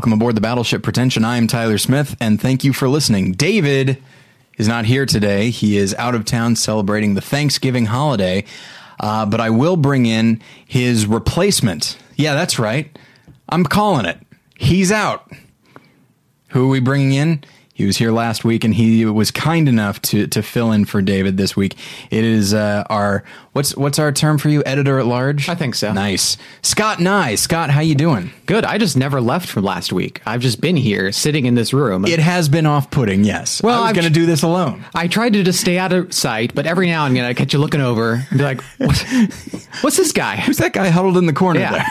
welcome aboard the Battleship Pretension. I am Tyler Smith, and thank you for listening. David is not here today. He is out of town celebrating the Thanksgiving holiday, uh, but I will bring in his replacement. Yeah, that's right. I'm calling it. He's out. Who are we bringing in? He was here last week, and he was kind enough to to fill in for David this week. It is uh, our what's what's our term for you, editor at large? I think so. Nice, Scott Nye. Scott, how you doing? Good. I just never left from last week. I've just been here, sitting in this room. It has been off putting. Yes. Well, I was I've- going to do this alone. I tried to just stay out of sight, but every now and again I catch you looking over and be like, what, "What's this guy?" Who's that guy huddled in the corner Yeah.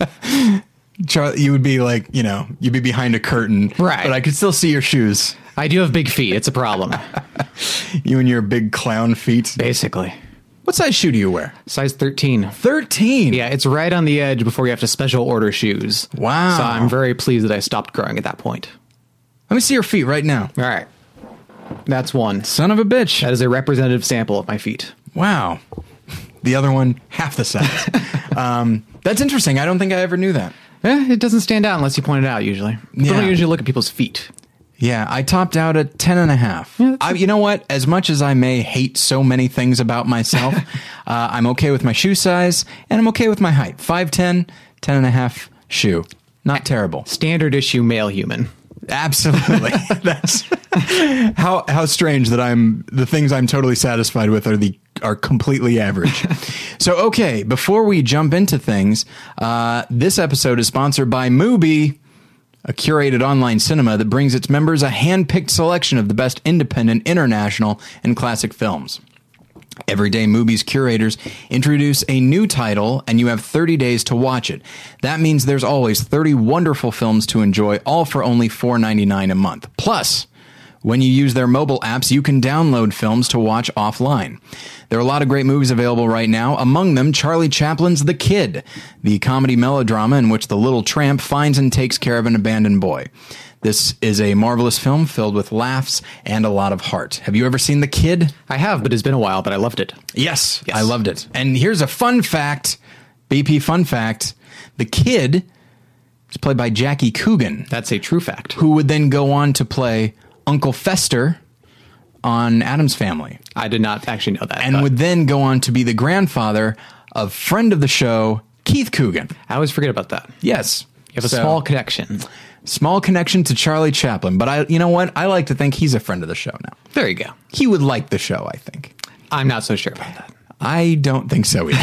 there? Charlie, you would be like, you know, you'd be behind a curtain, Right. But I could still see your shoes. I do have big feet. It's a problem, You and your big clown feet. basically. What size shoe do you wear? Size thirteen. Thirteen. Yeah, it's right on the edge before you have to special order shoes. Wow. So I'm very pleased that I stopped growing at that point. Let me see your feet right now. All right. That's one. Son of a bitch. That is a representative sample of my feet. Wow. The other one, half the size. um, that's interesting. I don't think I ever knew that. Eh, it doesn't stand out unless you point it out usually. People Yeah. don't usually look at people's feet. Yeah, I topped out at 10 and a half. that's I, you know what? As much as I may hate so many things about myself, uh, I'm okay with my shoe size and I'm okay with my height. 5'10, 10 and a half shoe. Not terrible. Standard issue male human. Absolutely. That's how how strange that I'm the things I'm totally satisfied with are the are completely average. so okay, before we jump into things, uh, this episode is sponsored by Mubi, a curated online cinema that brings its members a hand-picked selection of the best independent, international, and classic films. Every day, Mubi's curators introduce a new title, and you have 30 days to watch it. That means there's always 30 wonderful films to enjoy, all for only $4.99 a month. Plus, when you use their mobile apps, you can download films to watch offline. There are a lot of great movies available right now, among them Charlie Chaplin's The Kid, the comedy melodrama in which the little tramp finds and takes care of an abandoned boy. This is a marvelous film filled with laughs and a lot of heart. Have you ever seen The Kid? I have, but it's been a while, but I loved it. Yes, I loved it. And here's a fun fact BP fun fact the kid is played by Jackie Coogan, That's a true fact. who would then go on to play Uncle Fester on Addams Family, I did not actually know that. and but would then go on to be the grandfather of friend of the show, Keith Coogan. I always forget about that. Yes. You have a So, small connection. Small connection to Charlie Chaplin, but I you know what? I like to think he's a friend of the show now. There you go. He would like the show, I think. I'm not so sure about that. I don't think so either.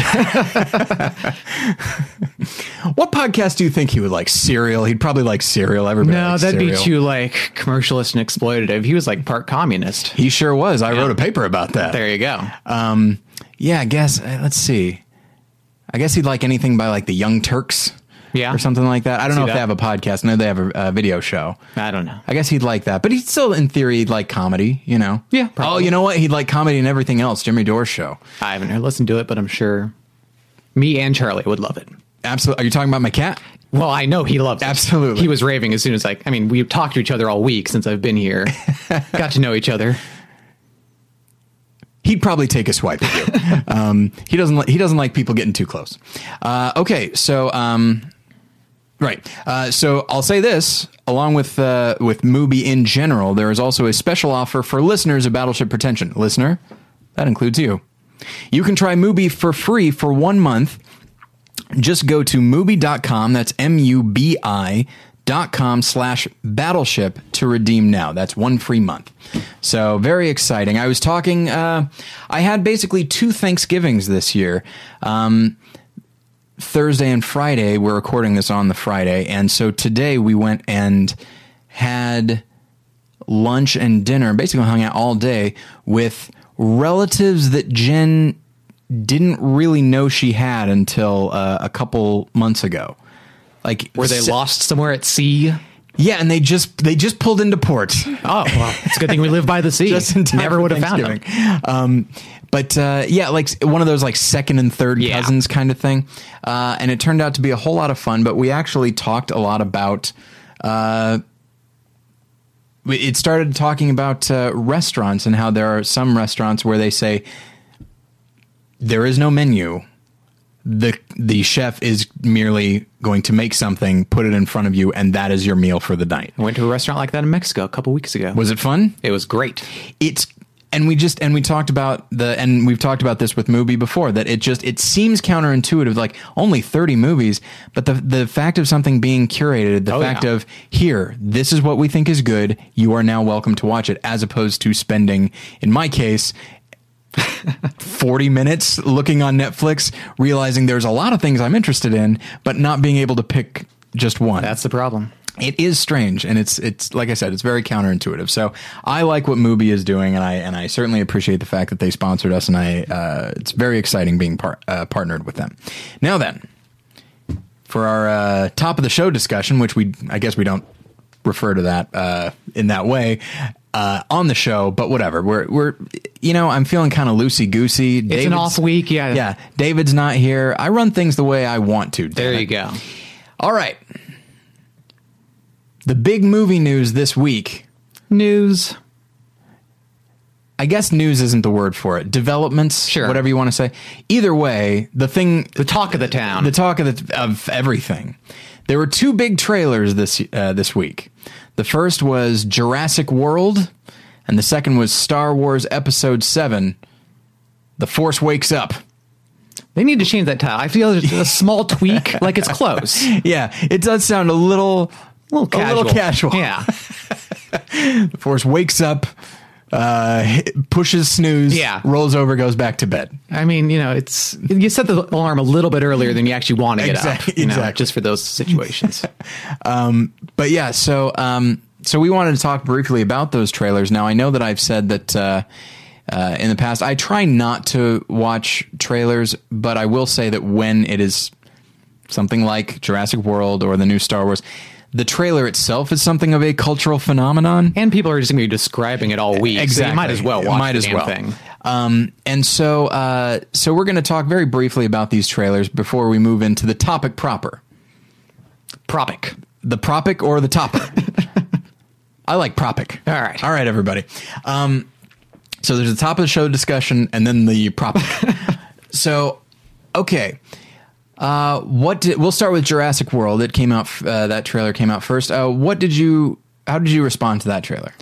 what podcast do you think he would like? Serial? He'd probably like Serial. Everybody No, that'd be too like commercialist and exploitative. He was like part communist. He sure was. I wrote a paper about that. There you go. Um, yeah, I guess. uh, Let's see. I guess he'd like anything by like the Young Turks. Yeah. Or something like that. I don't See know if that. they have a podcast. I know they have a, a video show. I don't know. I guess he'd like that, but he'd still, in theory, he'd like comedy. You know? Yeah, Oh, you know what? He'd like comedy and everything else. Jimmy Dore's show. I haven't listened to it, but I'm sure me and Charlie would love it. Absolutely. Are you talking about my cat? Well, I know he loved it. Absolutely. He was raving as soon as like I mean, we've talked to each other all week since I've been here. Got to know each other. he'd probably take a swipe at you. um, he doesn't. Li- he doesn't like people getting too close. Uh, okay, so um, right. Uh, so I'll say this: along with uh, with Mubi in general, there is also a special offer for listeners of Battleship Pretension. Listener, that includes you. You can try Mubi for free for one month. Just go to Mubi.com. That's M U B I dot com slash battleship to redeem now. That's one free month. So very exciting. I was talking, uh, I had basically two Thanksgivings this year. Um, Thursday and Friday. We're recording this on the Friday. And so today we went and had lunch and dinner, basically hung out all day with relatives that Jen didn't really know she had until uh, a couple months ago. Like Were they lost somewhere at sea? Yeah, and they just they just pulled into port. Oh, well, it's a good thing we live by the sea. just in time Never would have found them. Um, but uh, yeah, like one of those like second and third Yeah. cousins kind of thing. Uh, and it turned out to be a whole lot of fun. But we actually talked a lot about. Uh, it started talking about uh, restaurants and how there are some restaurants where they say there is no menu. the the chef is merely going to make something, put it in front of you, and that is your meal for the night. I went to a restaurant like that in Mexico a couple weeks ago. Was it fun? it was great. it's and we just and we talked about the and we've talked about this with Mubi before that it just it seems counterintuitive like only 30 movies but the the fact of something being curated the Oh, fact yeah. of here this is what we think is good you are now welcome to watch it as opposed to spending in my case 40 minutes looking on Netflix realizing there's a lot of things I'm interested in but not being able to pick just one That's the problem. It is strange and it's it's like i said it's very counterintuitive so i like what mubi is doing and i and i certainly appreciate the fact that they sponsored us and i uh, it's very exciting being par- uh, partnered with them now then for our uh, top of the show discussion which we i guess we don't refer to that uh, in that way uh, on the show but whatever we're we're you know i'm feeling kind of loosey goosey It's an off week. Yeah. yeah david's not here i run things the way i want to There you it. go. all right. The big movie news this week. News. I guess news isn't the word for it. Developments, Sure. whatever you want to say. Either way, the thing, The talk of the town. the talk of the, of everything. There were two big trailers this uh, this week. The first was Jurassic World, and the second was Star Wars Episode Seven. The Force wakes up. they need to change that title. I feel there's a small tweak, like it's close. Yeah, it does sound a little little a casual. little casual. Yeah. The Force wakes up, uh, pushes snooze, Yeah. rolls over, goes back to bed. I mean, you know, it's you set the alarm a little bit earlier than you actually want to get Exact- up. You know, exactly. just for those situations. But yeah, so um, so we wanted to talk briefly about those trailers. Now I know that I've said that uh, uh, in the past I try not to watch trailers, but I will say that when it is something like Jurassic World or the new Star Wars, the trailer itself is something of a cultural phenomenon. and people are just going to be describing it all week. So you might as well watch Might as well. thing. Um, and so, uh, so we're going to talk very briefly about these trailers before we move into the topic proper. Propic. The propic or the topic. I like propic. All right. All right, everybody. Um, so there's the top of the show discussion and then the propic. so, okay. Uh, what did, we'll start with Jurassic World. It came out, uh, that trailer came out first. Uh, what did you, how did you respond to that trailer?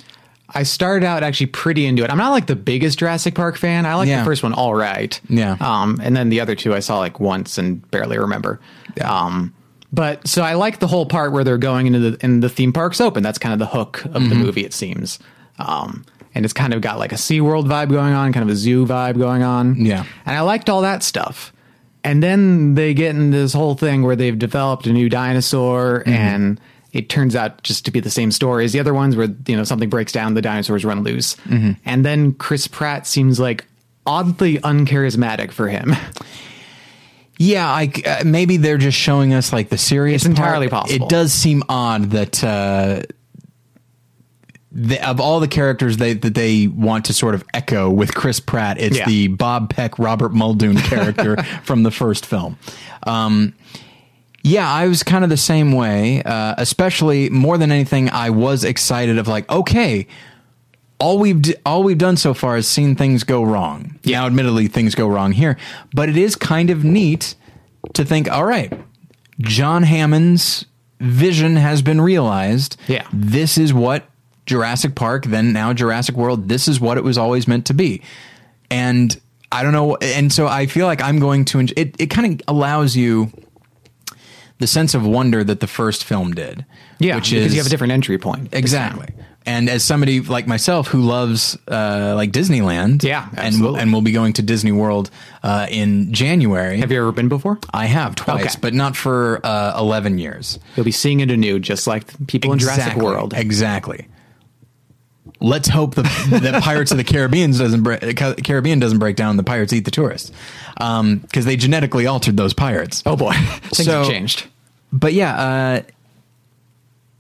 I started out actually pretty into it. I'm not like the biggest Jurassic Park fan. I like Yeah. the first one all right. Yeah. Um, and then the other two I saw like once and barely remember. Yeah. Um, but so I like the whole part where they're going into the and the theme park's open. That's kind of the hook of Mm-hmm. the movie, it seems. Um, and it's kind of got like a SeaWorld vibe going on, kind of a zoo vibe going on. Yeah. And I liked all that stuff. And then they get in this whole thing where they've developed a new dinosaur Mm-hmm. and it turns out just to be the same story as the other ones where, you know, something breaks down, the dinosaurs run loose. Mm-hmm. And then Chris Pratt seems like oddly uncharismatic for him. Yeah, I, uh, maybe they're just showing us like the serious. It's entirely part. possible. It does seem odd that uh, the, of all the characters they that they want to sort of echo with Chris Pratt, it's Yeah. the Bob Peck, Robert Muldoon character from the first film. Um, yeah, I was kind of the same way. Uh, especially more than anything, I was excited of like, okay, all we've d- all we've done so far is seen things go wrong. Now, admittedly, things go wrong here, but it is kind of neat to think, all right, John Hammond's vision has been realized. Yeah. this is what Jurassic Park, then now Jurassic World. This is what it was always meant to be, and I don't know. And so I feel like I'm going to. Enjoy, it it kind of allows you the sense of wonder that the first film did. Yeah, which because is you have a different entry point. Exactly. And as somebody like myself who loves uh, like Disneyland, Yeah, and absolutely. and will be going to Disney World uh, in January. Have you ever been before? I have twice, Okay. but not for uh, eleven years. You'll be seeing it anew, just like people in Jurassic Exactly. World. Exactly. Let's hope the, that Pirates of the Caribbean doesn't bre- Caribbean doesn't break down. The pirates eat the tourists because they genetically altered those pirates. Oh boy, things So- have changed. but yeah, uh,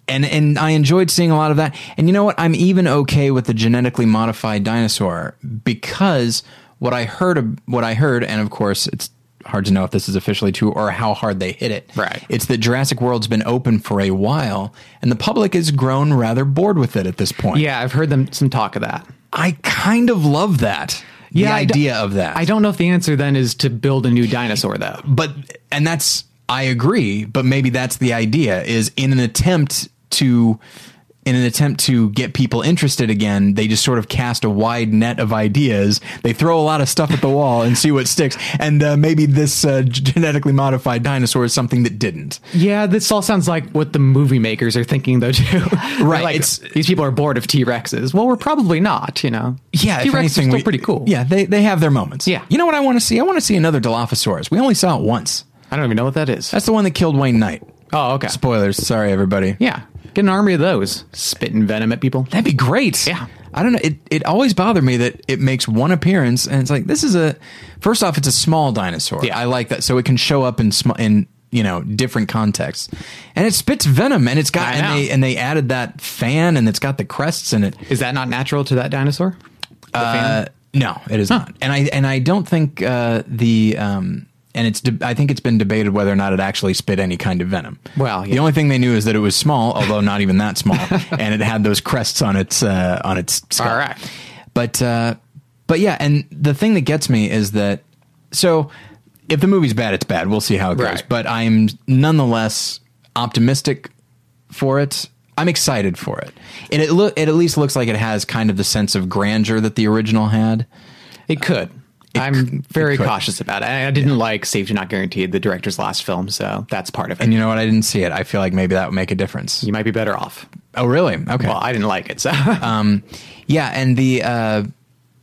and and I enjoyed seeing a lot of that. And you know what? I'm even okay with the genetically modified dinosaur because what I heard, what I heard, and of course it's hard to know if this is officially true or how hard they hit it. Right. It's that Jurassic World's been open for a while, and the public has grown rather bored with it at this point. Yeah, I've heard them some talk of that. I kind of love that. the idea of that. I don't know if the answer then is to build a new dinosaur though. but and that's I agree, but maybe that's the idea is in an attempt to in an attempt to get people interested again, they just sort of cast a wide net of ideas. They throw a lot of stuff at the wall and see what sticks. And uh, maybe this uh, genetically modified dinosaur is something that didn't. Yeah, this all sounds like what the movie makers are thinking though too. Right, like, it's- these people are bored of T Rexes. Well, we're probably not. You know. Yeah, T Rex are still we- pretty cool. Yeah, they they have their moments. Yeah. you know what I want to see? I want to see another Dilophosaurus. We only saw it once. I don't even know what that is. That's the one that killed Wayne Knight. oh, okay. Spoilers. Sorry, everybody. Yeah, get an army of those spitting venom at people. That'd be great. Yeah. I don't know. It it always bothered me that it makes one appearance and it's like this is a first off it's a small dinosaur. Yeah. I like that so it can show up in sm- in you know different contexts. And it spits venom and it's got I and know. they and they added that fan and it's got the crests in it. Is that not natural to that dinosaur? Uh, no, it is not. And I and I don't think uh, the um, and it's de- I think it's been debated whether or not it actually spit any kind of venom. Well, the only thing they knew is that it was small, although not even that small, and it had those crests on its uh, on its skull. All right. But uh, but yeah, and the thing that gets me is that so if the movie's bad, it's bad. We'll see how it goes. Right. But I'm nonetheless optimistic for it. I'm excited for it. And it look it at least looks like it has kind of the sense of grandeur that the original had. It could. It I'm very cautious about it. I didn't like Safety Not Guaranteed, the director's last film, so that's part of it. And you know what? I didn't see it. I feel like maybe that would make a difference. you might be better off. Oh, really? Okay. Well, I didn't like it, so um, yeah, and the uh,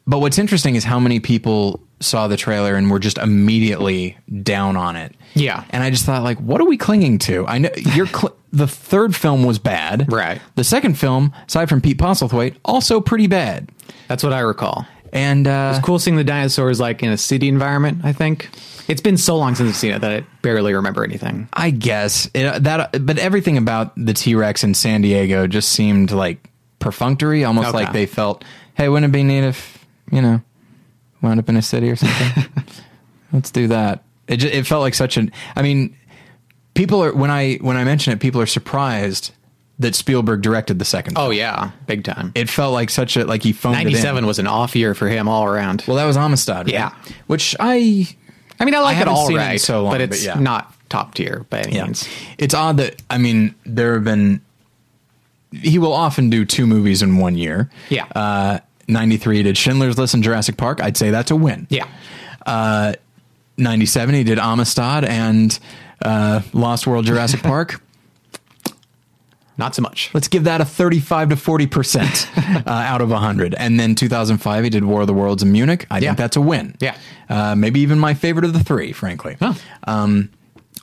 but what's interesting is how many people saw the trailer and were just immediately down on it. Yeah. and I just thought, like, what are we clinging to? I know you're cl- the third film was bad, Right. The second film, aside from Pete Postlethwaite, also pretty bad. that's what I recall. And uh, It's cool seeing the dinosaurs like in a city environment. I think it's been so long since I've seen it that I barely remember anything. I guess it, that, but everything about the T Rex in San Diego just seemed like perfunctory, almost Okay. like they felt, "Hey, wouldn't it be neat if you know wound up in a city or something? Let's do that." It just, it felt like such an. I mean, people are when I when I mention it, people are surprised that Spielberg directed the second. Oh film. yeah, big time. it felt like such a like he phoned it in. Ninety seven was an off year for him all around. Well, that was Amistad, right? Yeah. Which I I mean, I like it haven't all it right, in so long, but but it's yeah. not top tier by any means. It's odd that I mean there have been he will often do two movies in one year. Yeah. Uh 93 did Schindler's List and Jurassic Park. I'd say that's a win. Yeah, Uh 97 he did Amistad and uh Lost World Jurassic Park. Not so much. Let's give that a 35 to 40% uh, out of 100. And then 2005 he did War of the Worlds in Munich. I Yeah. think that's a win. Yeah. Uh maybe even my favorite of the three, frankly. Huh. Um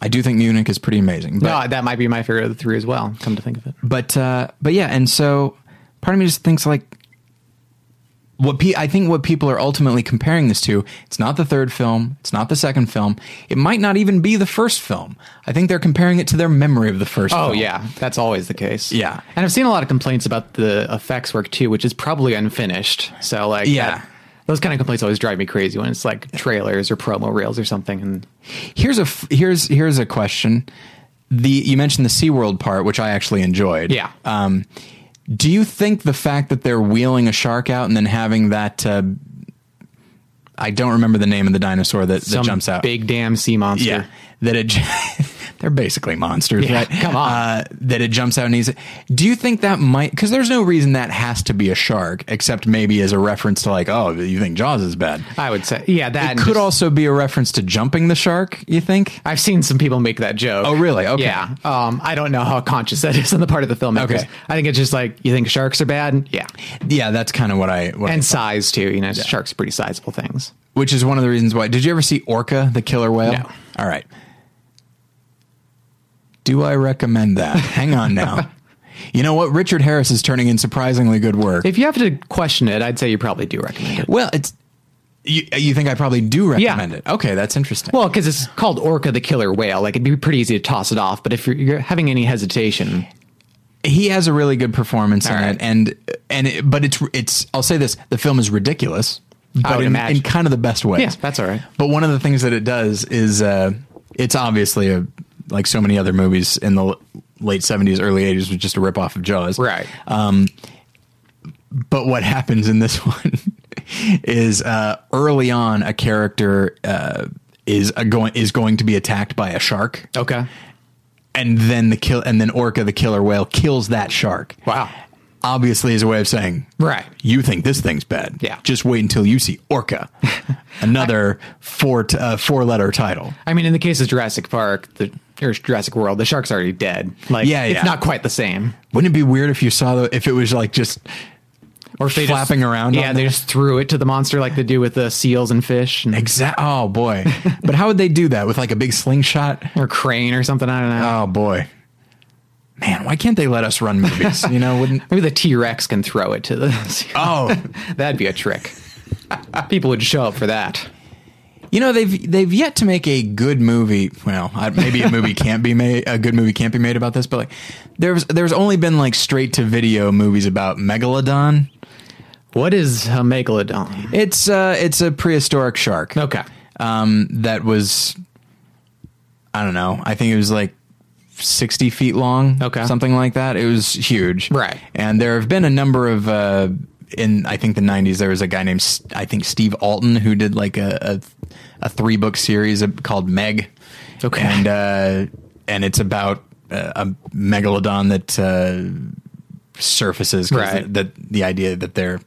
I do think Munich is pretty amazing. But no, that might be my favorite of the three as well. Come to think of it. but uh, but yeah, and so part of me just thinks like what pe- I think what people are ultimately comparing this to. It's not the third film. It's not the second film. It might not even be the first film. I think they're comparing it to their memory of the first. Oh film. yeah, that's always the case. Yeah. and I've seen a lot of complaints about the effects work too, which is probably unfinished. So like, Yeah. that- those kind of complaints always drive me crazy when it's like trailers or promo reels or something. And Here's a f- here's here's a question. The you mentioned the SeaWorld part, which I actually enjoyed. Yeah. Um, do you think the fact that they're wheeling a shark out and then having that uh, I don't remember the name of the dinosaur that, that some jumps out. big damn sea monster. Yeah, that it. they're basically monsters, Yeah, right? come on. Uh, that it jumps out and he's. Do you think that might? Because there's no reason that has to be a shark, except maybe as a reference to like, oh, you think Jaws is bad. I would say, yeah, that It could just- also be a reference to jumping the shark. You think? I've seen some people make that joke. Oh, really? Okay. Yeah. Um, I don't know how conscious that is on the part of the filmmakers. Okay. I think it's just like you think sharks are bad. Yeah. Yeah, that's kind of what I. What I And thought. size too. You know, sharks are pretty sizable things. which is one of the reasons why. Did you ever see Orca, the killer whale? No. All right. Do I recommend that? Hang on now. You know what? Richard Harris is turning in surprisingly good work. If you have to question it, I'd say you probably do recommend it. Well, it's you, you think I probably do recommend it. Okay, that's interesting. Well, because it's called Orca the killer whale. Like it'd be pretty easy to toss it off. But if you're, you're having any hesitation, he has a really good performance in All right. it and and it, but it's it's I'll say this, the film is ridiculous. But would in, imagine. in kind of the best ways. Yeah, that's all right. But one of the things that it does is uh it's obviously a like so many other movies in the late 70s early 80s was just a rip off of Jaws. Right. Um but what happens in this one is uh, early on a character uh, is a going is going to be attacked by a shark, Okay. and then the kill and then Orca the killer whale kills that shark. Wow. Obviously, as a way of saying, Right. you think this thing's bad. Yeah. Just wait until you see Orca, another four t- uh, four letter title. I mean, in the case of Jurassic Park, the or Jurassic World, the shark's already dead. Like, Yeah, yeah. it's not quite the same. Wouldn't it be weird if you saw the if it was like just Or if they Flapping just, around Yeah, they just threw it to the monster like they do with the seals and fish, and, exact? Oh boy! but how would they do that with like a big slingshot? or crane or something. I don't know. Oh boy, man! Why can't they let us run movies? You know, wouldn't? Maybe the T Rex can throw it to the. Oh, That'd be a trick. People would show up for that. You know they've they've yet to make a good movie. Well, I, maybe a movie can't be made. A good movie can't be made about this, but like there's there's only been like straight to video movies about megalodon. What is a megalodon? It's uh it's a prehistoric shark. Okay. um, that was I don't know. I think it was like sixty feet long. Okay. something like that. It was huge. Right. And there have been a number of uh, in I think the nineties. There was a guy named I think Steve Alten who did like a a, a three book series called Meg. Okay. And uh, and it's about a megalodon that uh, surfaces. Right. The, the the idea that they're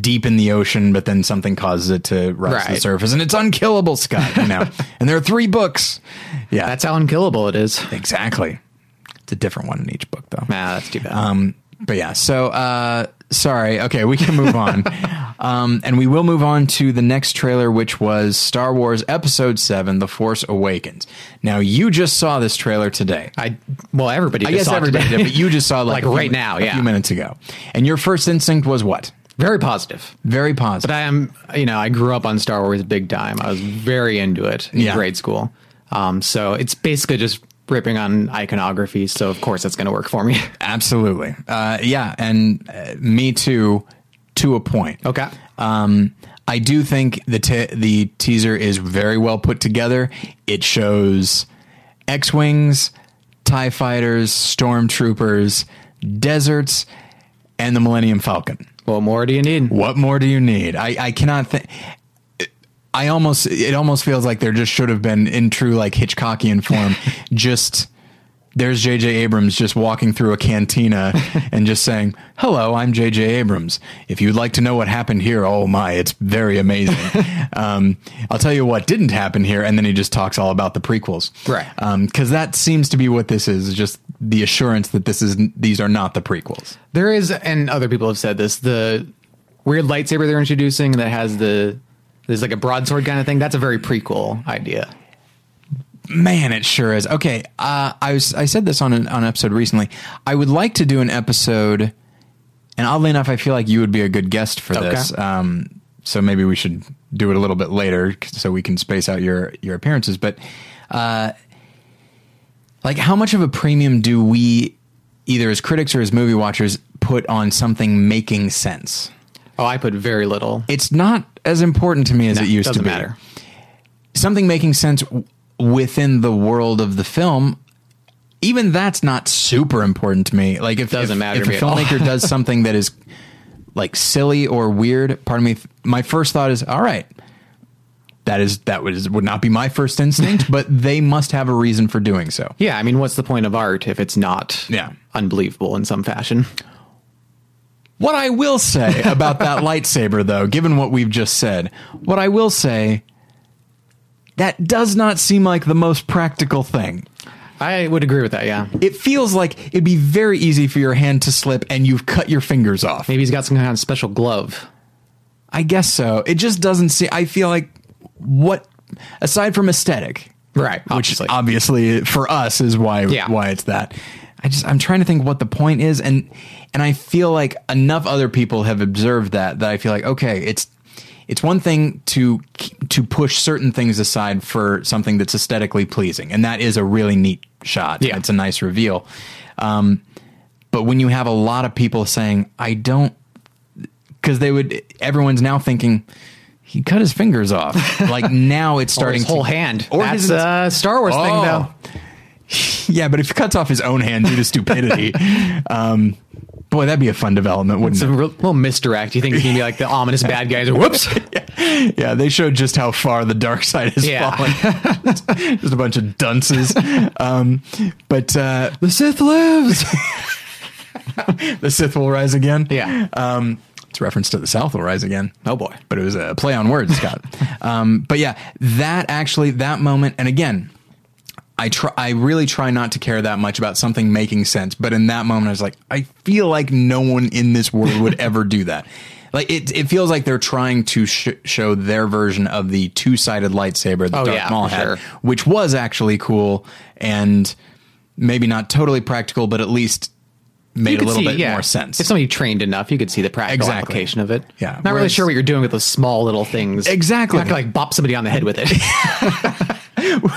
deep in the ocean, but then something causes it to rise to the surface, and it's unkillable, Scott. You know, and there are three books. Yeah, That's how unkillable it is. exactly. It's a different one in each book, though. Nah, that's too bad. Um, but yeah, so uh, sorry. Okay, we can move on, um, and we will move on to the next trailer, which was Star Wars Episode Seven: The Force Awakens. Now, you just saw this trailer today. I well, everybody. I guess saw it everybody today. did, but you just saw like, Like few right min- now, a few minutes ago, and your first instinct was what? very positive. Very positive. But I am, you know, I grew up on Star Wars big time. I was very into it in Yeah. grade school. Um, so it's basically just ripping on iconography. So of course that's going to work for me. Absolutely. Uh, yeah, and uh, me too, to a point. Okay. Um, I do think the te- the teaser is very well put together. It shows X wings, Tie fighters, stormtroopers, deserts, and the Millennium Falcon. what more do you need? What more do you need? I, I cannot think. I almost it almost feels like there just should have been in true like Hitchcockian form. just there's J.J. Abrams just walking through a cantina and just saying, "Hello, I'm J.J. Abrams. If you'd like to know what happened here, oh my, it's very amazing. um, I'll tell you what didn't happen here." And then he just talks all about the prequels, Right. Because that seems to be what this is. is Just the assurance that this is these are not the prequels. There is, and other people have said this, the weird lightsaber they're introducing that has the there's like a broadsword kind of thing. That's a very prequel idea. Man, it sure is. Okay, uh, I was I said this on an, on an episode recently. I would like to do an episode, and oddly enough, I feel like you would be a good guest for Okay. this. Um, so maybe we should do it a little bit later, so we can space out your your appearances. But, uh, like, how much of a premium do we, either as critics or as movie watchers, put on something making sense? Oh, I put very little. It's not as important to me as No, it used to doesn't be matter. something making sense w- within the world of the film even that's not super important to me like if Doesn't if, matter if a filmmaker does something that is like silly or weird pardon me my first thought is all right that is that was would not be my first instinct but they must have a reason for doing so Yeah, I mean, what's the point of art if it's not Yeah. unbelievable in some fashion? What I will say about that lightsaber, though, given what we've just said, what I will say, that does not seem like the most practical thing. I would agree with that. Yeah, It feels like it'd be very easy for your hand to slip and you've cut your fingers off. maybe he's got some kind of special glove. I guess so. It just doesn't seem. I feel like what, aside from aesthetic, Right, which obviously. obviously for us is why Yeah. why it's that. I just I'm trying to think what the point is, and and I feel like enough other people have observed that that I feel like okay, it's it's one thing to to push certain things aside for something that's aesthetically pleasing, and that is a really neat shot. Yeah. it's a nice reveal. Um, but when you have a lot of people saying, "I don't," because they would, everyone's now thinking. He cut his fingers off. Like now, it's Or starting his whole to, hand. Or That's his a Star Wars thing, Oh. though. Yeah, but if he cuts off his own hand due to stupidity, um, Boy, that'd be a fun development, wouldn't It's a real, little misdirect. You think it's gonna be like the ominous bad guys? Or whoops. Yeah, they showed just how far the dark side has Yeah. fallen. just a bunch of dunces. Um, but uh, The Sith lives. the Sith will rise again. Yeah. Um, it's a reference to the South will rise again. oh boy. but it was a play on words, Scott. um, but yeah, that actually that moment, and again, I try, I really try not to care that much about something making sense. But in that moment, I was like, I feel like no one in this world would ever do that. Like it, it feels like they're trying to sh- show their version of the two sided lightsaber that Oh, Darth yeah, Maul had, sure. which was actually cool and maybe not totally practical, but at least made a little see, bit yeah. more sense. If somebody trained enough, you could see the practical Exactly. application of it. Yeah. Not really sure what you're doing with those small little things. Exactly. You're not gonna like bop somebody on the head with it.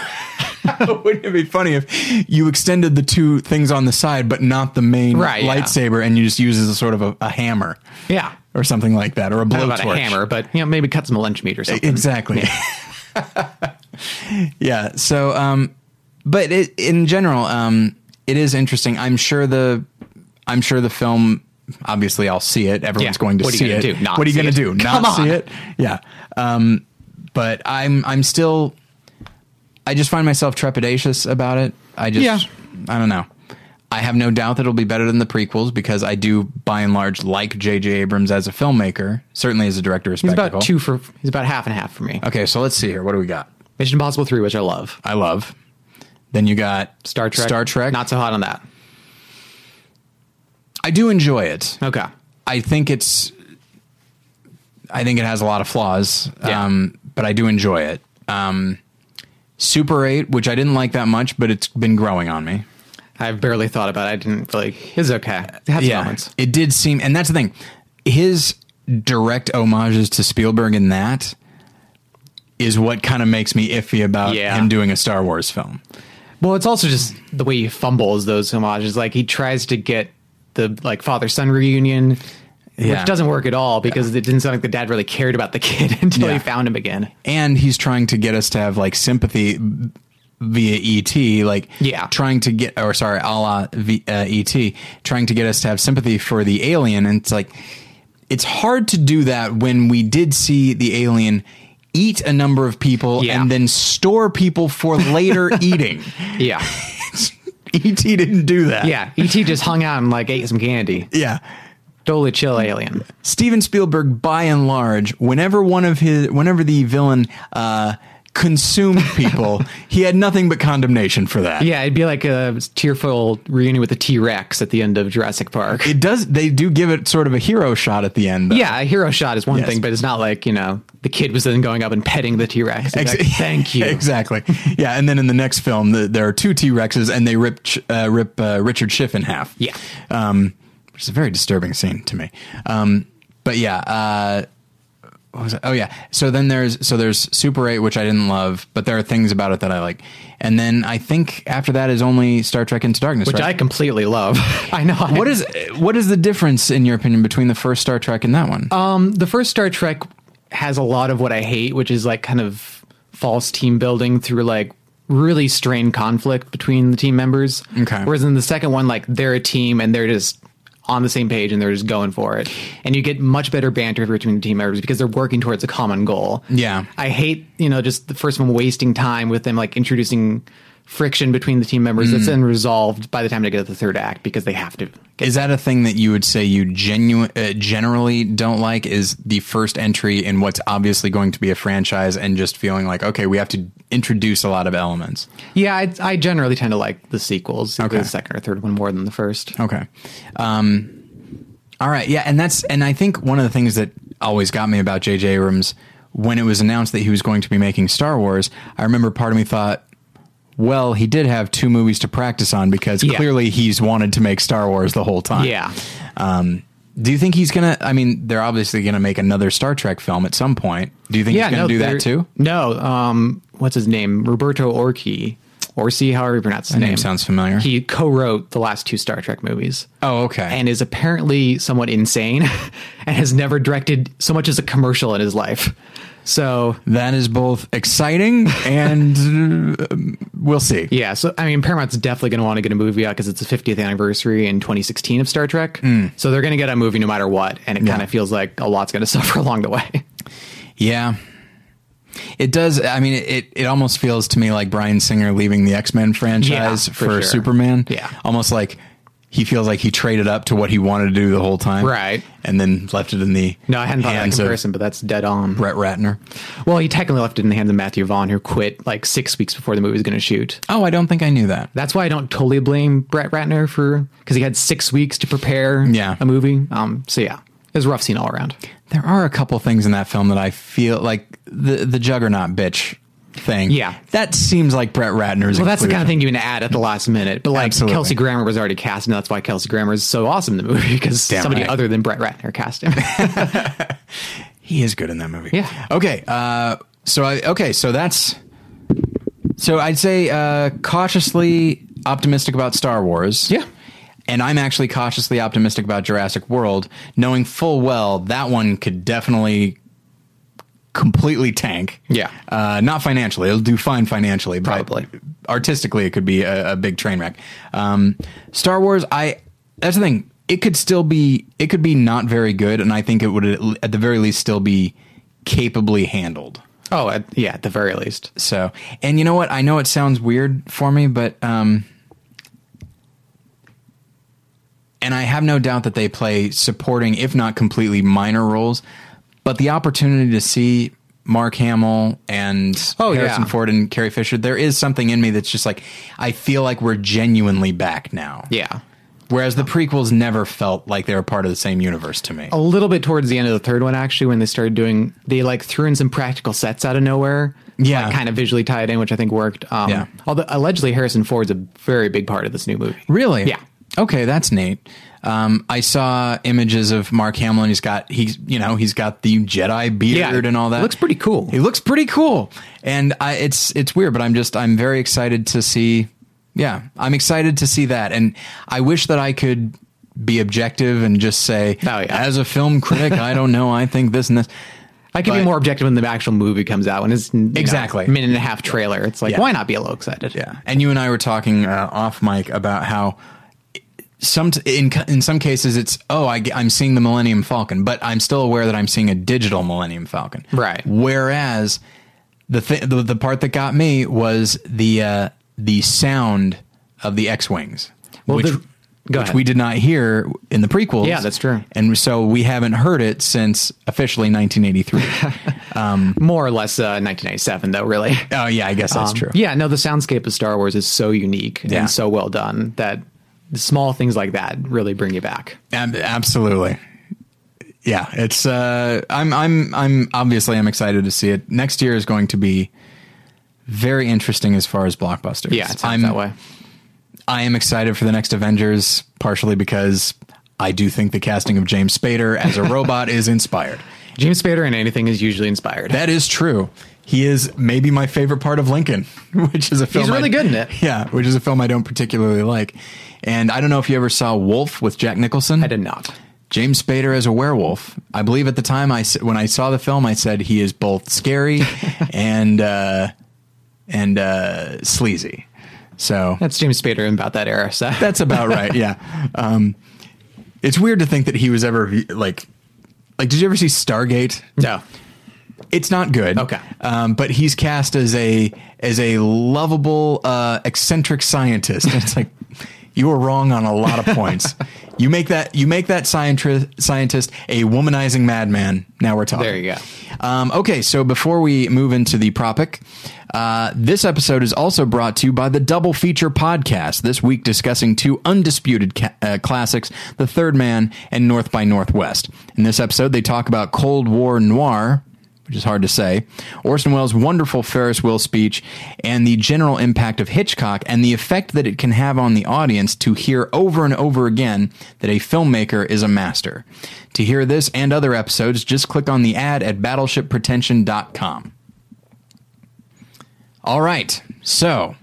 Wouldn't it be funny if you extended the two things on the side, but not the main Right, yeah. lightsaber, and you just use as a sort of a, a hammer yeah. or something like that, or a Not about a blowtorch? hammer, but you know, maybe cut some lunch meat or something. Exactly. Yeah. so, um, but it, in general, um, it is interesting. I'm sure the, I'm sure the film. Obviously, I'll see it. Everyone's Yeah. going to What are you see it. do? Not what are you going to do? Come Not see on. it? Yeah. Um, but I'm, I'm still. I just find myself trepidatious about it. I just, Yeah. I don't know. I have no doubt that it'll be better than the prequels because I do, by and large, like J.J. Abrams as a filmmaker, certainly as a director of He's spectacle. about two for. He's about half and half for me. Okay, so let's see here. What do we got? Mission Impossible three, which I love. I love. Then you got Star Trek. Star Trek. Not so hot on that. I do enjoy it. Okay. I think it's. I think it has a lot of flaws, Yeah. um, but I do enjoy it. Um, Super Eight, which I didn't like that much, but it's been growing on me. I've barely thought about it. I didn't really. It's okay. It some moments. it did seem, and that's the thing. His direct homages to Spielberg in that is what kind of makes me iffy about Yeah. him doing a Star Wars film. Well, it's also just the way he fumbles those homages. Like he tries to get the like father son reunion, Yeah. which doesn't work at all because it didn't sound like the dad really cared about the kid until Yeah. he found him again. and he's trying to get us to have like sympathy via ET, like Yeah. trying to get, or sorry, a la v, uh, ET, trying to get us to have sympathy for the alien. And it's like, it's hard to do that when we did see the alien eat a number of people Yeah. and then store people for later eating. Yeah, ET didn't do that. yeah. Et just hung out and like ate some candy. Yeah. Totally chill alien. Steven Spielberg, by and large, whenever one of his, whenever the villain uh, consumed people, he had nothing but condemnation for that. Yeah, it'd be like a tearful reunion with the T Rex at the end of Jurassic Park. It does. They do give it sort of a hero shot at the end. Though. yeah, a hero shot is one Yes. thing, but it's not like you know the kid was then going up and petting the T Rex. Ex- Thank you. exactly. Yeah, and then in the next film, the, there are two T Rexes, and they rip uh, rip uh, Richard Schiff in half. Yeah. um, which is a very disturbing scene to me. Um, but yeah, uh, what was? Oh yeah. So then there's so there's Super Eight, which I didn't love, but there are things about it that I like. And then I think after that is only Star Trek Into Darkness. Which I completely love. I know. what is what is the difference in your opinion between the first Star Trek and that one? Um, the first Star Trek has a lot of what I hate, which is like kind of false team building through like really strained conflict between the team members. Okay. Whereas in the second one, like they're a team and they're just on the same page and they're just going for it. And you get much better banter between the team members because they're working towards a common goal. Yeah. I hate, you know, just the first one wasting time with them like introducing friction between the team members that's then resolved by the time they get to the third act because they have to. Is that a thing that you would say you genuine uh, generally don't like? Is the first entry in what's obviously going to be a franchise and just feeling like okay, we have to introduce a lot of elements. Yeah, I, I generally tend to like the sequels, Okay. the second or third one more than the first. Okay. Um, all right. Yeah, and that's and I think one of the things that always got me about J.J. Abrams when it was announced that he was going to be making Star Wars, I remember part of me thought. Well, he did have two movies to practice on because Yeah. clearly he's wanted to make Star Wars the whole time. Yeah. Um, do you think he's gonna? I mean, they're obviously gonna make another Star Trek film at some point. Do you think Yeah, he's gonna no, do that too? No, um, what's his name? Roberto Orci. Orsi, however you pronounce his Name name. sounds familiar. He co-wrote the last two Star Trek movies oh, okay. and is apparently somewhat insane and has never directed so much as a commercial in his life. So that is both exciting and uh, we'll see. yeah, so I mean, Paramount's definitely going to want to get a movie out because it's the 50th anniversary in 2016 of Star Trek. So they're going to get a movie no matter what, and it. Yeah. kind of feels like a lot's going to suffer along the way. Yeah. It does. I mean, it, it almost feels to me like Bryan Singer leaving the X Men franchise Yeah, for, for sure. Superman. Yeah. Almost like he feels like he traded up to what he wanted to do the whole time. Right. And then left it in the No, I hadn't thought of that comparison, but that's dead on. Brett Ratner. Well, he technically left it in the hands of Matthew Vaughn, who quit like six weeks before the movie was going to shoot. Oh, I don't think I knew that. That's why I don't totally blame Brett Ratner for because he had six weeks to prepare Yeah. a movie. Um, so yeah, it was a rough scene all around. There are a couple things in that film that I feel like the the Juggernaut bitch thing. Yeah. That seems like Brett Ratner's. Well, that's the kind of thing you can add at the last minute. But like Absolutely. Kelsey Grammer was already cast, and that's why Kelsey Grammer is so awesome in the movie because Damn somebody right. other than Brett Ratner cast him. He is good in that movie. Yeah. Okay. Uh, so I okay. So that's. So I'd say uh, cautiously optimistic about Star Wars. Yeah. And I'm actually cautiously optimistic about Jurassic World, knowing full well that one could definitely completely tank. Yeah. Uh, not financially. It'll do fine financially, but Probably. artistically, it could be a, a big train wreck. Um, Star Wars, I that's the thing. It could still be. It could be not very good, and I think it would at the very least still be capably handled. oh, at, yeah, at the very least. So, and you know what? I know it sounds weird for me, but um, and I have no doubt that they play supporting, if not completely minor roles. But the opportunity to see Mark Hamill and Oh, Harrison yeah. Ford and Carrie Fisher, there is something in me that's just like I feel like we're genuinely back now. Yeah. Whereas the prequels never felt like they were part of the same universe to me. a little bit towards the end of the third one actually when they started doing they like threw in some practical sets out of nowhere Yeah. like, kind of visually tied in which i think worked um Yeah. although allegedly harrison ford's a very big part of this new movie Really? Yeah. Okay, that's neat. Um, I saw images of Mark Hamill, and he's got he's you know he's got the Jedi beard and all that. looks pretty cool He looks pretty cool, and I, it's it's weird, but I'm just I'm very excited to see. Yeah, I'm excited to see that, and I wish that I could be objective and just say, Oh, yeah. as a film critic, I don't know, I think this and this. i can be more objective when the actual movie comes out when it's you know, Exactly. minute and a half trailer it's like Yeah. why not be a little excited Yeah, and you and I were talking uh, off mic about how some in in some cases it's oh I, am seeing the Millennium Falcon, but I'm still aware that I'm seeing a digital Millennium Falcon. Right. Whereas the th- the, the part that got me was the uh, the sound of the X wings, Well, which. the- which we did not hear in the prequels. Yeah, that's true. And so we haven't heard it since officially 1983. more or less uh 1997 though really oh yeah, I guess that's Um, true. yeah no the soundscape of star wars is so unique Yeah. and so well done that small things like that really bring you back Ab- absolutely. Yeah, it's uh I'm I'm I'm obviously I'm excited to see it. Next year is going to be very interesting as far as blockbusters. yeah it I'm that way I am excited for the next Avengers partially because I do think the casting of James Spader as a robot is inspired. James Spader in anything is usually inspired. That is true. He is maybe my favorite part of Lincoln, which is a film He's really I- good in it. Yeah, which is a film I don't particularly like. And I don't know if you ever saw Wolf with Jack Nicholson. I did not. James Spader as a werewolf. I believe at the time I when I saw the film, I said he is both scary and uh, and uh, sleazy. So That's James Spader in about that era. So that's about right. Yeah. Um, it's weird to think that he was ever like like. Did you ever see Stargate? no. It's not good. Okay. Um, but he's cast as a as a lovable uh, eccentric scientist. And it's like you were wrong on a lot of points. you make that you make that scientist scientist a womanizing madman. Now we're talking. There you go. Um, okay, so before we move into the propic, uh, this episode is also brought to you by the Double Feature Podcast. This week discussing two undisputed ca- uh, classics, The Third Man and North by Northwest. In this episode, they talk about Cold War noir, which is hard to say, Orson Welles' wonderful Ferris Wheel speech, and the general impact of Hitchcock and the effect that it can have on the audience to hear over and over again that a filmmaker is a master. To hear this and other episodes, just click on the ad at battleshippretension.com. All right, so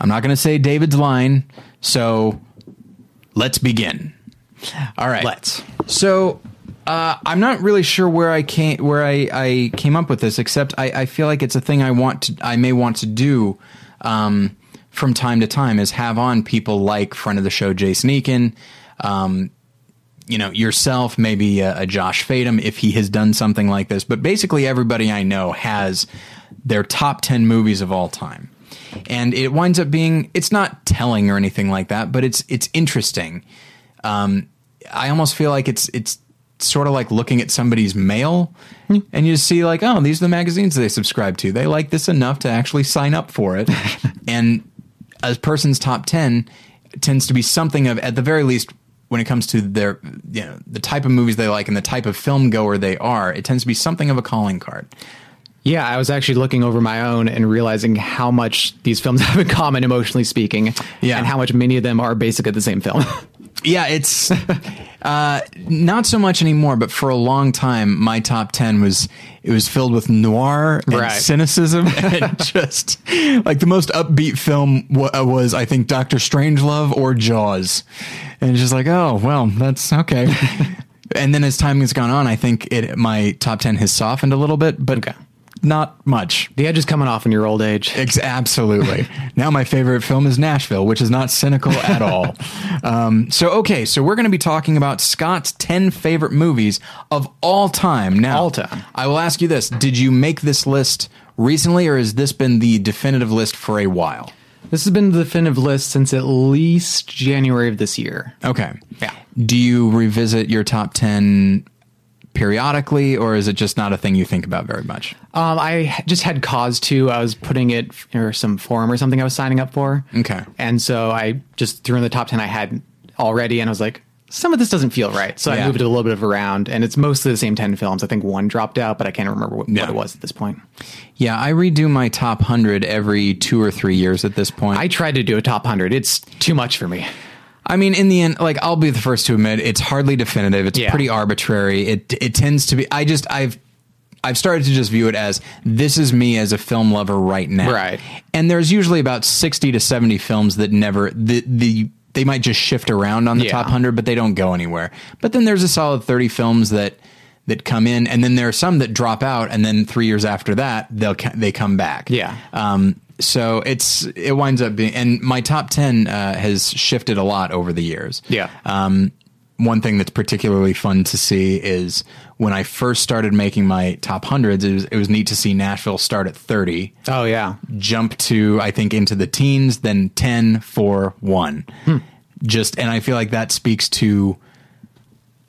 I'm not going to say David's line, so let's begin. All right. Let's. So uh, I'm not really sure where I came where I, I came up with this, except I, I feel like it's a thing I want to I may want to do um, from time to time is have on people like friend of the show Jason Eakin, um, you know yourself, maybe a, a Josh Fadem if he has done something like this. But basically, everybody I know has their top ten movies of all time. And it winds up being it's not telling or anything like that, but it's it's interesting. Um, I almost feel like it's it's sort of like looking at somebody's mail hmm. and you see like oh these are the magazines they subscribe to they like this enough to actually sign up for it and a person's top 10 tends to be something of at the very least when it comes to their you know the type of movies they like and the type of film goer they are it tends to be something of a calling card Yeah, I was actually looking over my own and realizing how much these films have in common, emotionally speaking. Yeah. And how much many of them are basically the same film. Yeah, it's uh, not so much anymore, but for a long time, my top ten was it was filled with noir and Right. cynicism, and just like the most upbeat film w- uh, was I think Doctor Strangelove or Jaws, and just like oh well that's okay. and then as time has gone on, I think it my top ten has softened a little bit, but Okay. Not much. the edge is coming off in your old age. Ex- absolutely. now my favorite film is Nashville, which is not cynical at all. Um, so okay, so we're going to be talking about Scott's ten favorite movies of all time. Now, All time. I will ask you this: Did you make this list recently, or has this been the definitive list for a while? This has been the definitive list since at least January of this year. Okay. Yeah. Do you revisit your top ten periodically, or is it just not a thing you think about very much? Um, I just had cause to. I was putting it or some forum or something I was signing up for. Okay. And so I just threw in the top 10 I had already and I was like, some of this doesn't feel right. So Yeah. I moved it a little bit of around and it's mostly the same 10 films. I think one dropped out, but I can't remember what, Yeah. what it was at this point. Yeah, I redo my top hundred every two or three years at this point. I tried to do a top 100. It's too much for me. I mean, in the end, like I'll be the first to admit, it's hardly definitive. It's Yeah. pretty arbitrary. It it tends to be. I just I've I've started to just view it as this is me as a film lover right now. Right. And there's usually about sixty to seventy films that never the the they might just shift around on the Yeah. top hundred, but they don't go anywhere. But then there's a solid thirty films that that come in, and then there are some that drop out, and then three years after that they'll they come back. Yeah. Um, so it's it winds up being, and my top ten uh, has shifted a lot over the years. Yeah. Um, one thing that's particularly fun to see is when I first started making my top hundreds. It was it was neat to see Nashville start at 30. Oh, yeah. jump to I think into the teens, then 10, 4, 1. Just and I feel like that speaks to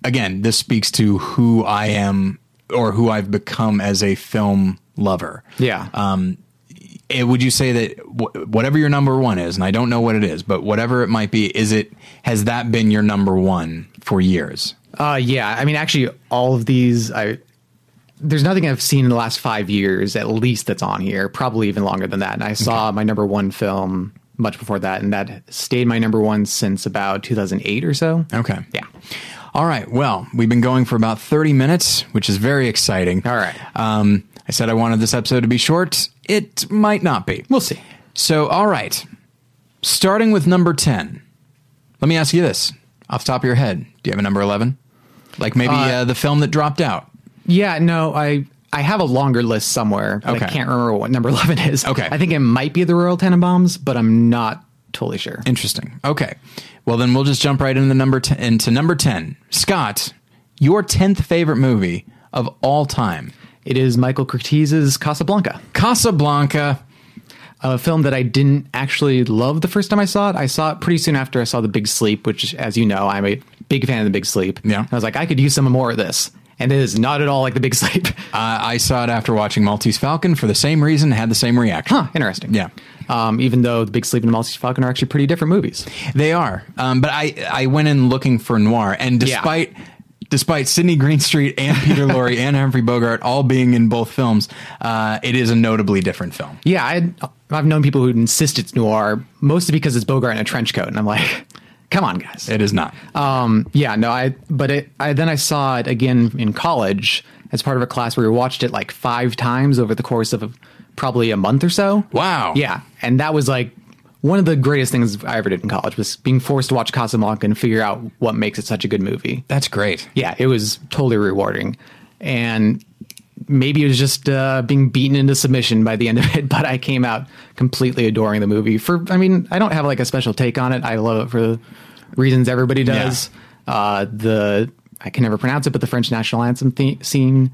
again, this speaks to who I am or who I've become as a film lover. Yeah. Um, eh, would you say that wh- whatever your number one is, and I don't know what it is, but whatever it might be, is it has that been your number one for years? Uh, yeah. I mean, actually, all of these, I there's nothing I've seen in the last five years, at least that's on here. Probably even longer than that. And I saw my number one film much before that, and that stayed my number one since about 2008 or so. Okay. Yeah. All right. Well, we've been going for about 30 minutes, which is very exciting. All right. Um, I said I wanted this episode to be short. It might not be. We'll see. So, all right. Starting with number 10. Let me ask you this off the top of your head. Do you have a number 11? Like maybe uh, Uh, the film that dropped out. Yeah, no, I I have a longer list somewhere. But Okay. I can't remember what number 11 is. Okay. I think it might be the Royal Tenenbaums, but I'm not totally sure. Interesting. Okay. Well, then we'll just jump right into number 10, into number 10. Scott, your 10th favorite movie of all time. It is Michael Curtiz's Casablanca. Casablanca. a film that I didn't actually love the first time I saw it. I saw it pretty soon after I saw The Big Sleep, which, as you know, I'm a big fan of The Big Sleep. Yeah. I was like, I could use some more of this. And it is not at all like The Big Sleep. Uh, I saw it after watching Maltese Falcon for the same reason, had the same reaction. huh, interesting. Yeah. Um, even though The Big Sleep and Maltese Falcon are actually pretty different movies. They are. Um, but I, I went in looking for noir, and Yeah. Despite Sidney Greenstreet and Peter Lorre and Humphrey Bogart all being in both films, uh, it is a notably different film. Yeah, I, I've known people who insist it's noir, mostly because it's Bogart in a trench coat. And I'm like, come on, guys. It is not. Um, yeah, no, I, but it, I, then I saw it again in college as part of a class where we watched it like five times over the course of probably a month or so. Wow. Yeah. And that was like one of the greatest things I ever did in college was being forced to watch Casablanca and figure out what makes it such a good movie. That's great. Yeah, it was totally rewarding. And maybe it was just uh, being beaten into submission by the end of it, but I came out completely adoring the movie. For I mean, I don't have like a special take on it. I love it for the reasons everybody does. Uh, the I can never pronounce it, but the French national anthem the- scene.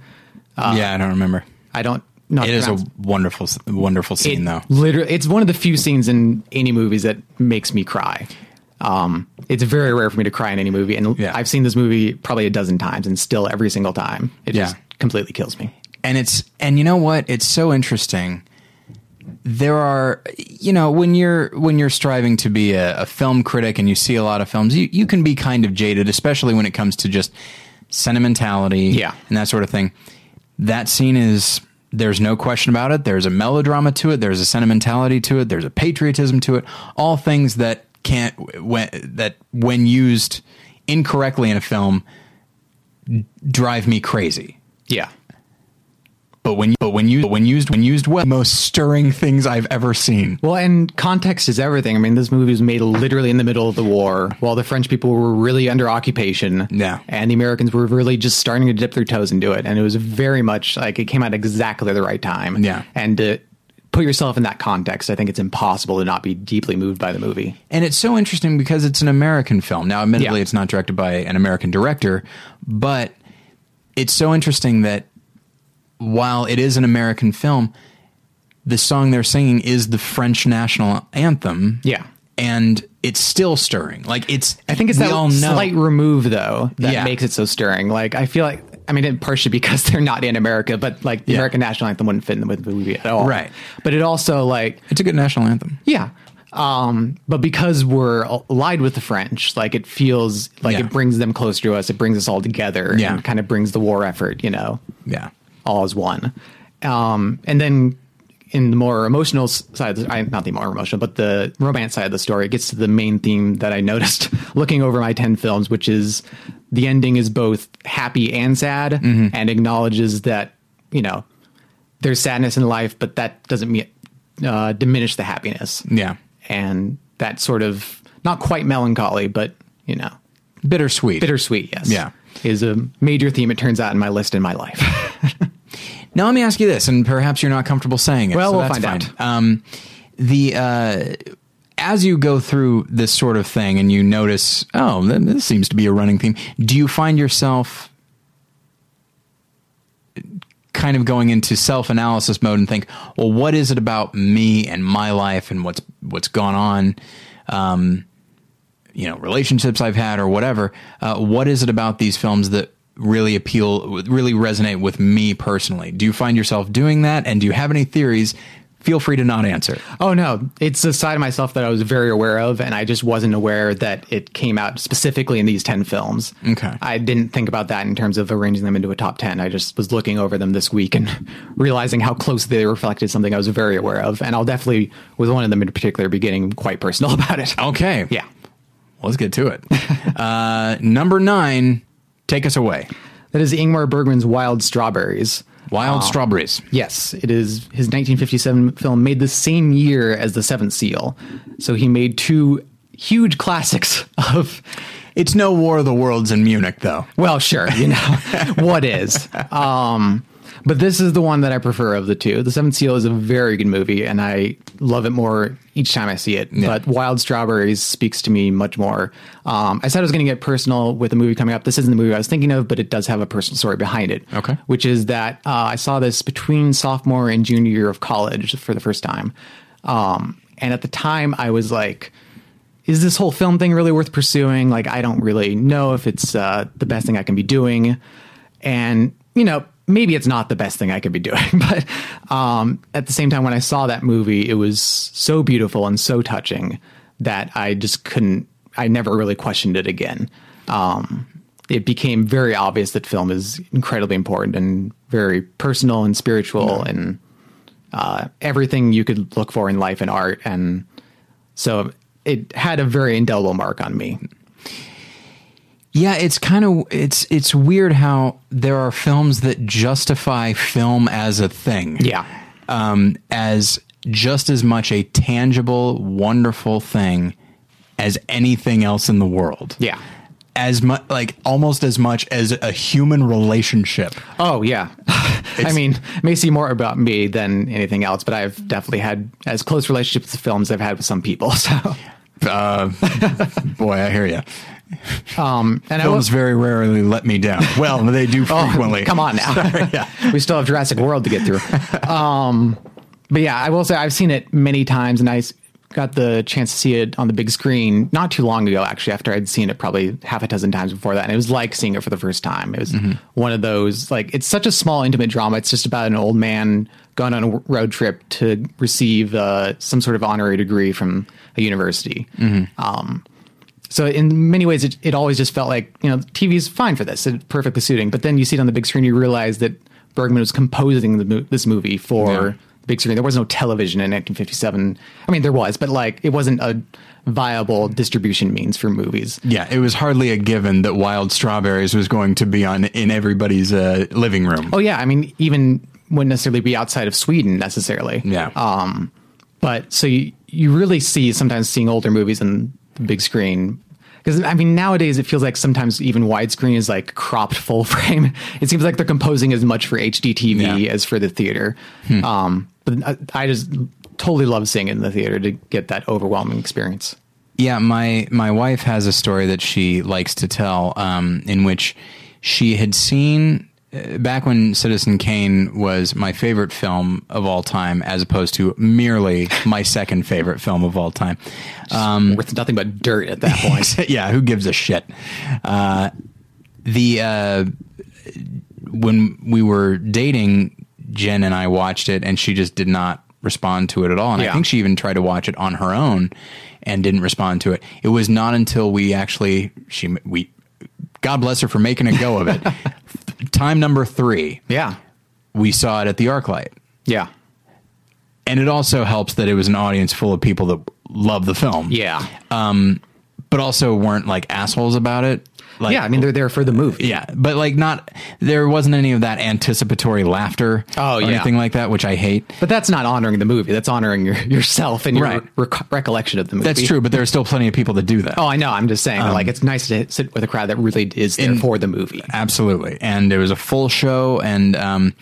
yeah, I don't remember. I don't know. It is a wonderful, wonderful scene, though. Literally, it's one of the few scenes in any movies that makes me cry. Um, it's very rare for me to cry in any movie, and Yeah. I've seen this movie probably a dozen times, and still every single time it Yeah. just completely kills me. and it's and you know what it's so interesting there are you know when you're when you're striving to be a, a film critic and you see a lot of films you, you can be kind of jaded especially when it comes to just sentimentality Yeah. and that sort of thing that scene is there's no question about it. There's a melodrama to it. There's a sentimentality to it. There's a patriotism to it. All things that can't when that when used incorrectly in a film drive me crazy. Yeah, but when but when used when used when used well, most stirring things I've ever seen. Well, and context is everything. I mean, this movie was made literally in the middle of the war while the French people were really under occupation. Yeah. And the Americans were really just starting to dip their toes into it. And it was very much like it came out exactly the right time. Yeah. And to put yourself in that context, I think it's impossible to not be deeply moved by the movie. And it's so interesting because it's an American film. Now, admittedly, Yeah. it's not directed by an American director, but it's so interesting that while it is an American film, the song they're singing is the French national anthem. Yeah. And it's still stirring. Like it's I think it's that all know. slight remove though that Yeah. makes it so stirring. Like I feel like I mean, partially because they're not in America, but like the Yeah. American national anthem wouldn't fit in with the movie at all. Right. But it also like it's a good national anthem. Yeah. Um, but because we're allied with the French, like it feels like Yeah. it brings them closer to us. It brings us all together Yeah. and kind of brings the war effort, you know, Yeah. All as one. Um, and then in the more emotional side, of the, I, not the more emotional, but the romance side of the story, it gets to the main theme that I noticed looking over my 10 films, which is the ending is both happy and sad Mm-hmm. and acknowledges that, you know, there's sadness in life, but that doesn't mean, uh, diminish the happiness Yeah. and that sort of not quite melancholy, but you know, Bittersweet. bittersweet. Yes, Yeah. is a major theme. It turns out in my list in my life. Now let me ask you this, and perhaps you're not comfortable saying it. Well, so we'll that's find fine. Um, the uh, as you go through this sort of thing, and you notice, oh, this seems to be a running theme. Do you find yourself kind of going into self-analysis mode and think, well, what is it about me and my life and what's what's gone on? Um, you know relationships I've had or whatever. Uh, what is it about these films that really appeal, really resonate with me personally? Do you find yourself doing that, and do you have any theories? Feel free to not answer. oh no, it's a side of myself that I was very aware of, and I just wasn't aware that it came out specifically in these ten films. Okay. I didn't think about that in terms of arranging them into a top ten. I just was looking over them this week and realizing how close they reflected something I was very aware of, and I'll definitely, with one of them in particular, be getting quite personal about it. Okay, Yeah. well, let's get to it. uh, number nine, take us away. That is Ingmar Bergman's Wild Strawberries. Wild Strawberries. Yes, it is his 1957 film made the same year as The Seventh Seal. So he made two huge classics of It's no War of the Worlds in Munich, though. well, sure, you know what is. Um but this is the one that I prefer of the two. The Seventh Seal is a very good movie, and I love it more each time I see it. But Wild Strawberries speaks to me much more. Um, I said I was going to get personal with a movie coming up. This isn't the movie I was thinking of, but it does have a personal story behind it. Okay. Which is that uh, I saw this between sophomore and junior year of college for the first time. Um, and at the time, I was like, is this whole film thing really worth pursuing? Like, I don't really know if it's uh, the best thing I can be doing. And, you know, maybe it's not the best thing I could be doing. But um, at the same time, when I saw that movie, it was so beautiful and so touching that I just couldn't, I never really questioned it again. Um, it became very obvious that film is incredibly important and very personal and spiritual and uh, everything you could look for in life and art. And so it had a very indelible mark on me. Yeah, it's kind of it's it's weird how there are films that justify film as a thing. Yeah. Um, as just as much a tangible, wonderful thing as anything else in the world. Yeah. As much, like almost as much as a human relationship. Oh yeah. I mean, it may seem more about me than anything else, but I've definitely had as close relationships with films I've had with some people. So, Uh, boy, I hear you. Um, and I Films was, very rarely let me down. Well, they do frequently. Oh, come on now. we still have Jurassic World to get through. Um, but yeah, I will say I've seen it many times, and I got the chance to see it on the big screen not too long ago. Actually, after I'd seen it probably half a dozen times before that, and it was like seeing it for the first time. It was one of those like it's such a small, intimate drama. It's just about an old man going on a road trip to receive uh, some sort of honorary degree from a university. Um, so in many ways, it, it always just felt like you know TV is fine for this, it's perfectly suiting. But then you see it on the big screen, you realize that Bergman was composing the, this movie for Yeah. the big screen. There was no television in 1957. I mean, there was, but like it wasn't a viable distribution means for movies. Yeah, it was hardly a given that Wild Strawberries was going to be on in everybody's uh, living room. Oh yeah, I mean, even wouldn't necessarily be outside of Sweden necessarily. Yeah. Um, but so you you really see sometimes seeing older movies the big screen because I mean nowadays it feels like sometimes even widescreen is like cropped full frame. It seems like they're composing as much for HD TV Yeah. Hmm. as for the theater. Um, but I, I just totally love seeing it in the theater to get that overwhelming experience. Yeah, my my wife has a story that she likes to tell, um, in which she had seen uh, back when Citizen Kane was my favorite film of all time, as opposed to merely my second favorite film of all time. Um, With nothing but dirt at that point. yeah, who gives a shit? Uh, the uh, when we were dating, Jen and I watched it, and she just did not respond to it at all. And I think she even tried to watch it on her own and didn't respond to it. It was not until we actually she we God bless her for making a go of it. Time number three, yeah. we saw it at the ArcLight. Yeah. And it also helps that it was an audience full of people that love the film. Yeah. Um, But also weren't like assholes about it. Like, yeah. I mean, they're there for the movie. Yeah, but like not there wasn't any of that anticipatory laughter Oh, or yeah. anything like that, which I hate. But that's not honoring the movie. That's honoring your, yourself and your Right. rec- recollection of the movie. That's true, but there are still plenty of people that do that. Oh, I know. I'm just saying, that, like, it's nice to sit with a crowd that really is there In- for the movie. Absolutely. And it was a full show and um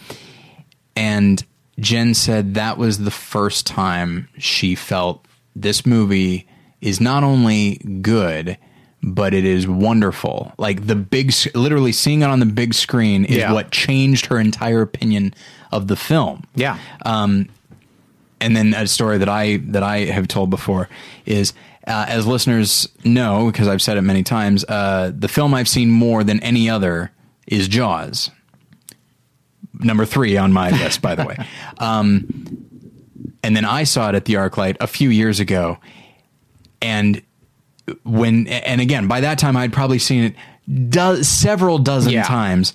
and Jen said that was the first time she felt this movie is not only good but it is wonderful. Like the big literally seeing it on the big screen is Yeah. what changed her entire opinion of the film. Yeah. Um, and then a story that I that I have told before is uh, as listeners know because I've said it many times, uh, the film I've seen more than any other is Jaws. Number three on my list, by the way. Um, and then I saw it at the ArcLight a few years ago, and when and again by that time I'd probably seen it do, several dozen Yeah. times,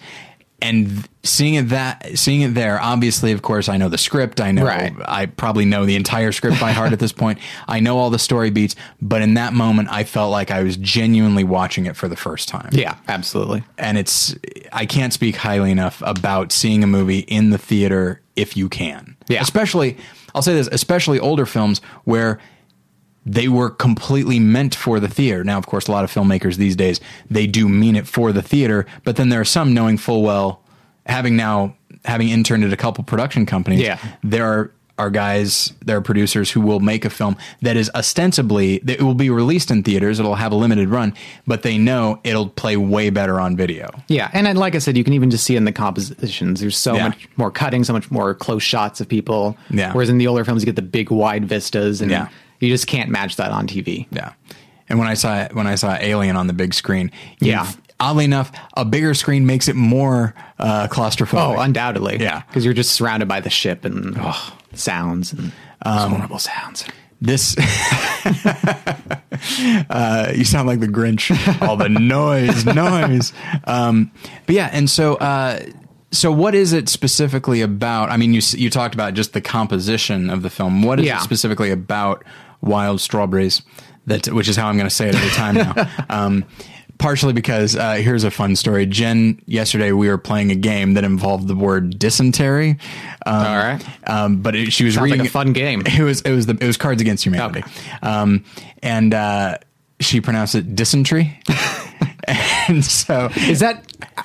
and seeing it that seeing it there. Obviously, of course, I know the script. I know Right. I probably know the entire script by heart at this point. I know all the story beats, but in that moment, I felt like I was genuinely watching it for the first time Yeah, absolutely. and it's I can't speak highly enough about seeing a movie in the theater if you can. Yeah. Especially I'll say this, especially older films where they were completely meant for the theater. Now, of course, a lot of filmmakers these days they do mean it for the theater, but then there are some knowing full well, having now having interned at a couple production companies, Yeah. there are are guys, there are producers who will make a film that is ostensibly that it will be released in theaters, it'll have a limited run, but they know it'll play way better on video. Yeah, and like I said, you can even just see in the compositions. There's so Yeah. much more cutting, so much more close shots of people. Yeah. Whereas in the older films, you get the big wide vistas, and Yeah. You just can't match that on TV. Yeah. And when I saw when I saw Alien on the big screen, Yeah. oddly enough, a bigger screen makes it more uh, claustrophobic. Oh, undoubtedly. Yeah. because you're just surrounded by the ship and sounds and Um, horrible sounds. This, uh, you sound like the Grinch. All the noise, noise. Um, but yeah, and so, uh, so what is it specifically about? I mean, you you talked about just the composition of the film. What is Yeah. it specifically about Wild Strawberries? That which is how I'm going to say it every time now. um, partially because uh, here's a fun story. Jen, yesterday we were playing a game that involved the word dysentery. Um, All right. Um, but it, she was Sounds reading like a fun game. It was it was the it was Cards Against Humanity. Um, and uh, she pronounced it dysentery. and so Is that?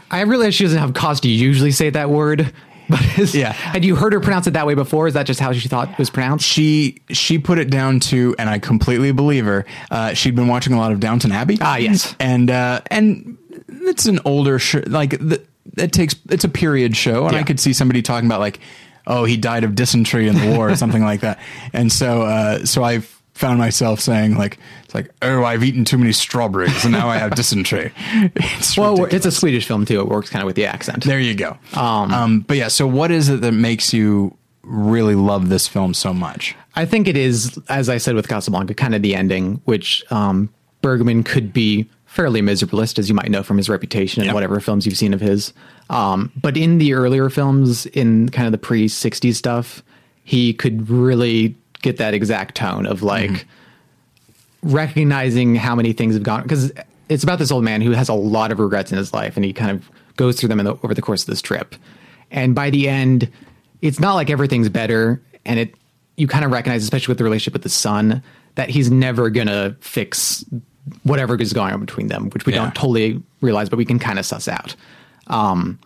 I realize she doesn't have cause to usually say that word, but is, Yeah. Had you heard her pronounce it that way before? Is that just how she thought it was pronounced? she she put it down to, and I completely believe her. Uh, she'd been watching a lot of Downton Abbey. Ah, yes. and uh, and it's an older show. Like the, it takes it's a period show, and I could see somebody talking about like, oh, he died of dysentery in the war or something like that. And so uh, so I found myself saying like it's like oh I've eaten too many strawberries and now I have dysentery. It's Well, ridiculous. it's a Swedish film too. It works kind of with the accent. There you go. Um, but yeah, so what is it that makes you really love this film so much? I think it is, as I said with Casablanca, kind of the ending, which um, Bergman could be fairly miserabilist, as you might know from his reputation and Yep. whatever films you've seen of his. Um, but in the earlier films, in kind of the pre 60s stuff, he could really get that exact tone of like recognizing how many things have gone because it's about this old man who has a lot of regrets in his life and he kind of goes through them in the, over the course of this trip. And by the end it's not like everything's better and it you kind of recognize especially with the relationship with the son that he's never gonna fix whatever is going on between them which we Yeah. don't totally realize but we can kind of suss out. Um,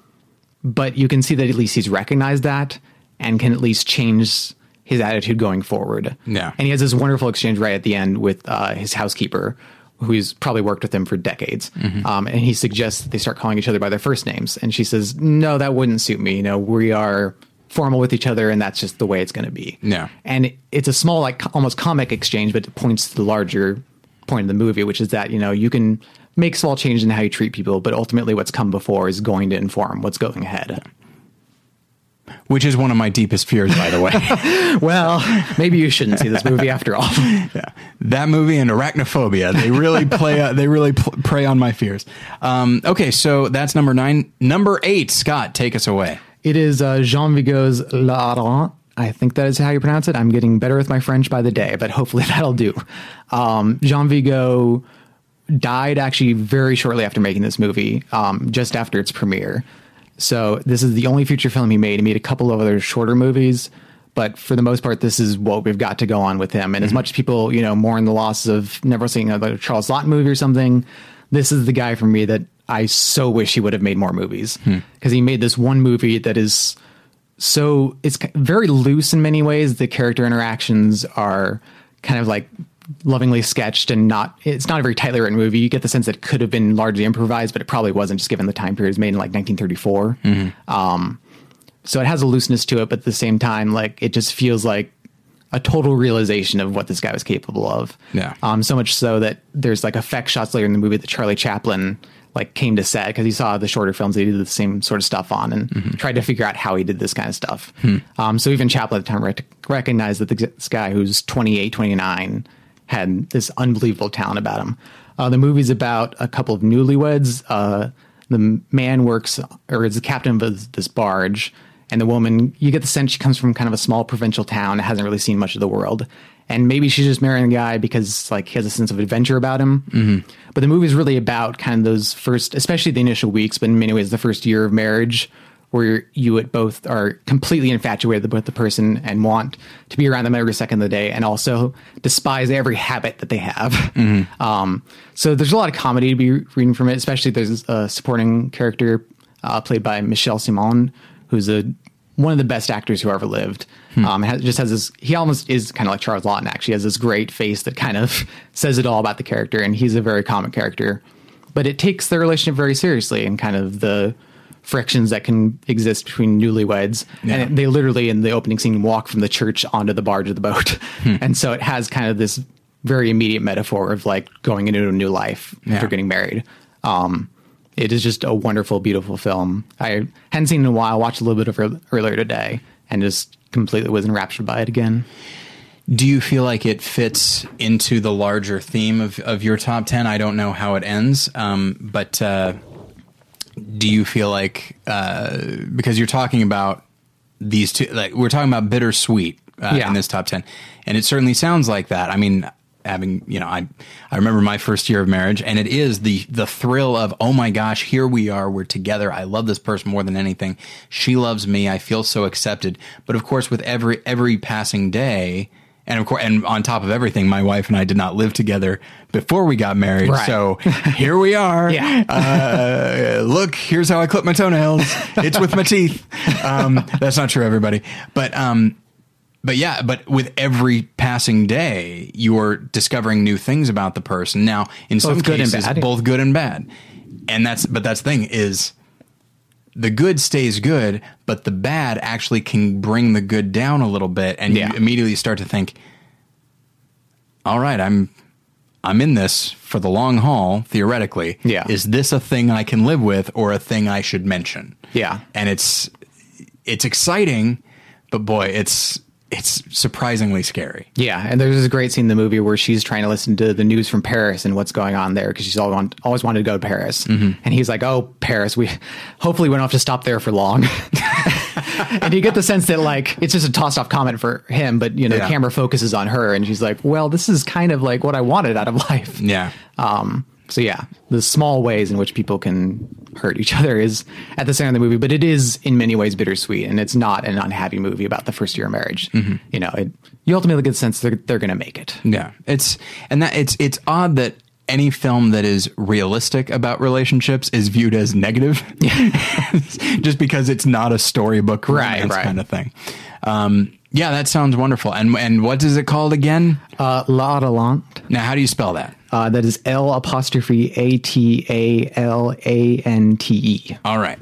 but you can see that at least he's recognized that and can at least change his attitude going forward. Yeah. And he has this wonderful exchange right at the end with uh, his housekeeper, who's probably worked with him for decades. Mm-hmm. Um, and he suggests that they start calling each other by their first names. And she says, No, that wouldn't suit me. You know, we are formal with each other, and that's just the way it's going to be. Yeah. And it's a small, like almost comic exchange, but it points to the larger point of the movie, which is that, you know, you can make small changes in how you treat people, but ultimately what's come before is going to inform what's going ahead. Which is one of my deepest fears, by the way. Well, maybe you shouldn't see this movie after all. yeah, that movie and arachnophobia. They really play. Uh, they really pl- prey on my fears. Um, okay, so that's number nine. Number eight, Scott, take us away. It is uh, Jean Vigo's L'Atalante. I think that is how you pronounce it. I'm getting better with my French by the day, but hopefully that'll do. Um, Jean Vigo died actually very shortly after making this movie, um, just after its premiere. So this is the only feature film he made. He made a couple of other shorter movies, but for the most part, this is what we've got to go on with him. And as mm-hmm. much as people, you know, mourn the loss of never seeing a Charles Laughton movie or something, this is the guy for me that I so wish he would have made more movies hmm. because he made this one movie that is so it's very loose in many ways. The character interactions are kind of like lovingly sketched and not it's not a very tightly written movie. You get the sense that it could have been largely improvised, but it probably wasn't just given the time period. It was made in like 1934. Um, so it has a looseness to it, but at the same time, like it just feels like a total realization of what this guy was capable of. Yeah. Um, so much so that there's like effect shots later in the movie that Charlie Chaplin like came to set because he saw the shorter films that he did the same sort of stuff on and tried to figure out how he did this kind of stuff. Um, so even Chaplin at the time rec- recognized that this guy who's 28, 29 had this unbelievable talent about him. Uh, the movie's about a couple of newlyweds. Uh, the man works or is the captain of this barge and the woman you get the sense she comes from kind of a small provincial town hasn't really seen much of the world and maybe she's just marrying a guy because like he has a sense of adventure about him mm-hmm. but the movie is really about kind of those first especially the initial weeks but in many ways the first year of marriage where you at both are completely infatuated with the person and want to be around them every second of the day and also despise every habit that they have um, so there's a lot of comedy to be reading from it especially there's a supporting character uh, played by Michel Simon, who's a one of the best actors who ever lived. Um, has, just has this. He almost is kind of like Charles Laughton. Actually, has this great face that kind of says it all about the character, and he's a very comic character. But it takes the relationship very seriously, and kind of the frictions that can exist between newlyweds. Yeah. And it, they literally in the opening scene walk from the church onto the barge of the boat, and so it has kind of this very immediate metaphor of like going into a new life Yeah. after getting married. Um, it is just a wonderful, beautiful film. I hadn't seen it in a while. Watched a little bit of it earlier today, and just completely was enraptured by it again. Do you feel like it fits into the larger theme of, of your top 10? I don't know how it ends, um, but uh, do you feel like, uh, because you're talking about these two, like we're talking about bittersweet uh, Yeah. in this top 10, and it certainly sounds like that. I mean, having you know I I remember my first year of marriage, and it is the the thrill of oh my gosh, here we are, we're together. I love this person more than anything. She loves me. I feel so accepted. But of course, with every every passing day. And of course, and on top of everything, my wife and I did not live together before we got married. Right. So here we are. Yeah. Uh, look, here's how I clip my toenails. It's with my teeth. Um, that's not true, everybody. But um, but yeah, but with every passing day, you're discovering new things about the person. Now, in some good and cases, bad. both good and bad. And that's but that's the thing is the good stays good, but the bad actually can bring the good down a little bit, and Yeah. you immediately start to think, "All right, I'm I'm in this for the long haul. Theoretically, Yeah. is this a thing I can live with, or a thing I should mention? Yeah. and it's it's exciting, but boy, it's it's surprisingly scary. Yeah, and there's this great scene in the movie where she's trying to listen to the news from Paris and what's going on there because she's always, want, always wanted to go to Paris. Mm-hmm. And he's like, "Oh, Paris, we hopefully we don't have to stop there for long." and you get the sense that like it's just a tossed off comment for him, but you know, Yeah. the camera focuses on her, and she's like, "Well, this is kind of like what I wanted out of life." Yeah, Um, so yeah, the small ways in which people can hurt each other is at the center of the movie, but it is in many ways bittersweet, and it's not an unhappy movie about the first year of marriage. Mm-hmm. You know, it, you ultimately get the sense they're, they're going to make it. yeah. It's and that it's it's odd that any film that is realistic about relationships is viewed as negative, just because it's not a storybook Right, kind of thing. Um, yeah, that sounds wonderful. And and what is it called again? Uh, L'Atalante. Now, how do you spell that? Uh, that is L apostrophe A T A L A N T E. All right.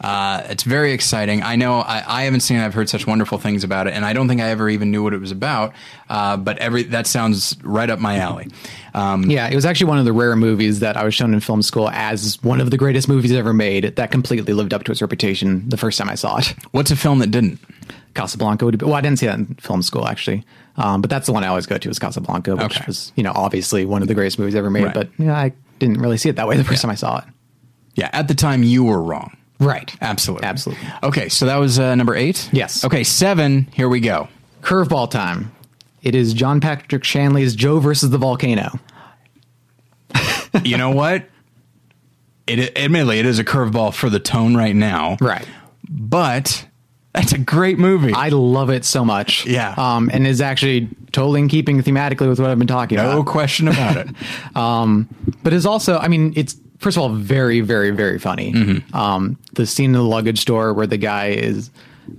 Uh, it's very exciting. I know I, I haven't seen it. I've heard such wonderful things about it, and I don't think I ever even knew what it was about. Uh, but every that sounds right up my alley. Um, Yeah, it was actually one of the rare movies that I was shown in film school as one of the greatest movies ever made that completely lived up to its reputation the first time I saw it. what's a film that didn't? Casablanca would be, well, I didn't see that in film school actually. Um, but that's the one I always go to is Casablanca, which Okay. was, you know, obviously one of the greatest movies ever made, Right. but you know, I didn't really see it that way the first time I saw it. Yeah, at the time you were wrong. Right. Absolutely. Absolutely. Okay, so that was uh, number eight? Yes. Okay, seven. Here we go. Curveball time. It is John Patrick Shanley's Joe versus the volcano. You know what? It admittedly it is a curveball for the tone right now. Right. But that's a great movie. I love it so much. Yeah. Um, and is actually totally in keeping thematically with what I've been talking no about. No question about it. Um, but is also, I mean, it's first of all very, very, very funny. Mm-hmm. Um, the scene in the luggage store where the guy is,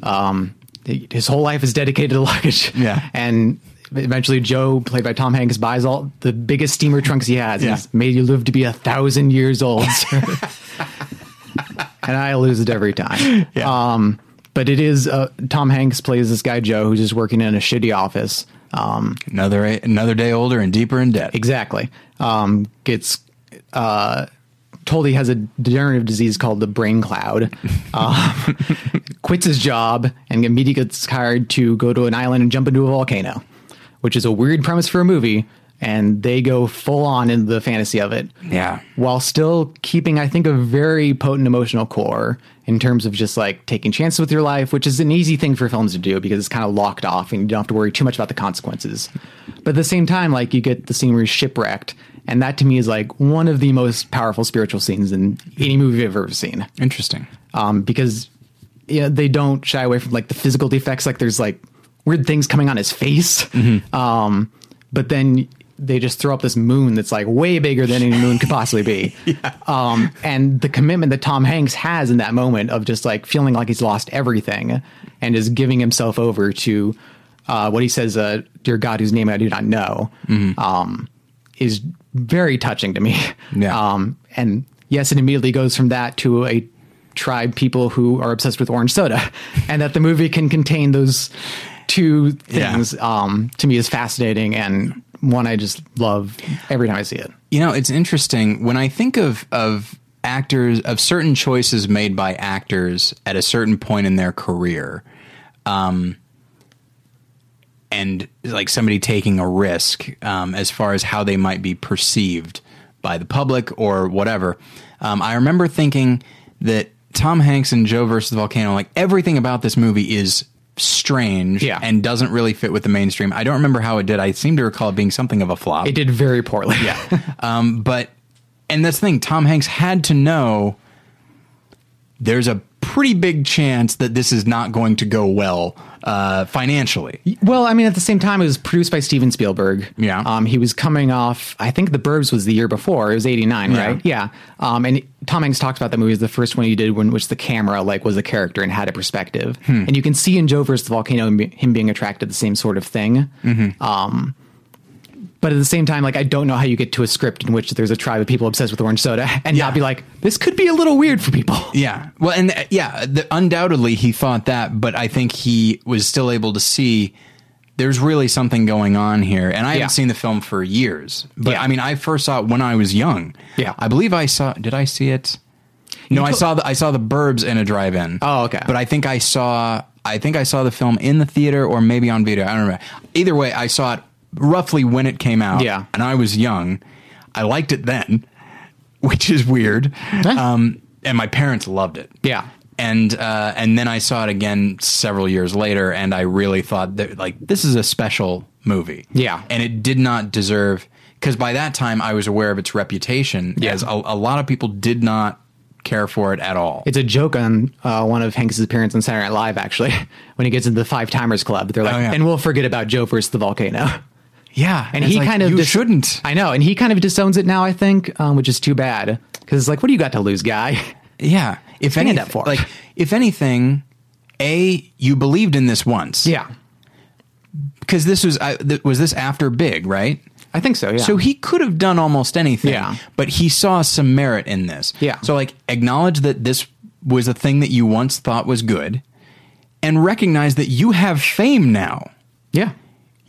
um, his whole life is dedicated to luggage. Yeah. And eventually Joe, played by Tom Hanks, buys all the biggest steamer trunks he has. Yeah. He's made you live to be a thousand years old. and I lose it every time. Yeah. Um, but it is, uh, Tom Hanks plays this guy, Joe, who's just working in a shitty office. Um, another another day older and deeper in debt. Exactly. Um, gets uh, told he has a degenerative disease called the brain cloud. Um, quits his job and immediately gets hired to go to an island and jump into a volcano, which is a weird premise for a movie. And they go full on into the fantasy of it. Yeah. While still keeping, I think, a very potent emotional core in terms of just like taking chances with your life, which is an easy thing for films to do because it's kind of locked off and you don't have to worry too much about the consequences. But at the same time, like you get the scene where he's shipwrecked. And that to me is like one of the most powerful spiritual scenes in any movie I've ever seen. Interesting. Um, because you know, they don't shy away from like the physical defects. Like there's like weird things coming on his face. Um, but then they just throw up this moon that's like way bigger than any moon could possibly be. Um, and the commitment that Tom Hanks has in that moment of just like feeling like he's lost everything and is giving himself over to uh, what he says, uh, "Dear God, whose name I do not know," um, is very touching to me. Yeah. Um, and yes, it immediately goes from that to a tribe people who are obsessed with orange soda, and that the movie can contain those two Yeah. things um, to me is fascinating and one I just love every time I see it. You know, it's interesting when I think of of actors of certain choices made by actors at a certain point in their career, um, and like somebody taking a risk um, as far as how they might be perceived by the public or whatever. Um, I remember thinking that Tom Hanks and Joe versus the volcano, like everything about this movie is strange Yeah. and doesn't really fit with the mainstream. I don't remember how it did. I seem to recall it being something of a flop. It did very poorly. Yeah. um, but, and that's the thing, Tom Hanks had to know there's a pretty big chance that this is not going to go well uh, financially. Well, I mean, at the same time, it was produced by Steven Spielberg. Yeah. Um, he was coming off, I think The Burbs was the year before. It was 89, Yeah. right? Yeah. Um, and Tom Hanks talks about that movie as the first one he did when which the camera like was a character and had a perspective. Hmm. And you can see in Joe versus the Volcano him him being attracted to the same sort of thing. Mm-hmm. Um, but at the same time, like I don't know how you get to a script in which there's a tribe of people obsessed with orange soda and Yeah. not be like, this could be a little weird for people. Yeah. Well, and uh, yeah, the, undoubtedly he thought that, but I think he was still able to see there's really something going on here. And I Yeah. haven't seen the film for years, but Yeah. I mean, I first saw it when I was young. Yeah. I believe I saw, did I see it? No, I saw the, I saw the Burbs in a drive-in. Oh, okay. But I think I saw, I think I saw the film in the theater or maybe on video. I don't remember. Either way, I saw it roughly when it came out. Yeah. And I was young. I liked it then, which is weird. Um, and my parents loved it Yeah. and uh, and then I saw it again several years later, and I really thought that like this is a special movie. Yeah. and it did not deserve because by that time I was aware of its reputation, Yeah. as a, a lot of people did not care for it at all. It's a joke on uh, one of Hanks' appearances on Saturday Night Live, actually, when he gets into the Five Timers Club. They're like, Oh, yeah. and we'll forget about Joe versus the volcano. yeah, And it's he like, kind of you dis- shouldn't. I know, and he kind of disowns it now. I think, um, which is too bad because it's like, what do you got to lose, guy? Yeah, if anything, up for like if anything, a you believed in this once, Yeah, because this was I, th- was this after Big, right? I think so. Yeah. So he could have done almost anything. Yeah. But he saw some merit in this. Yeah. So like acknowledge that this was a thing that you once thought was good and recognize that you have fame now. yeah,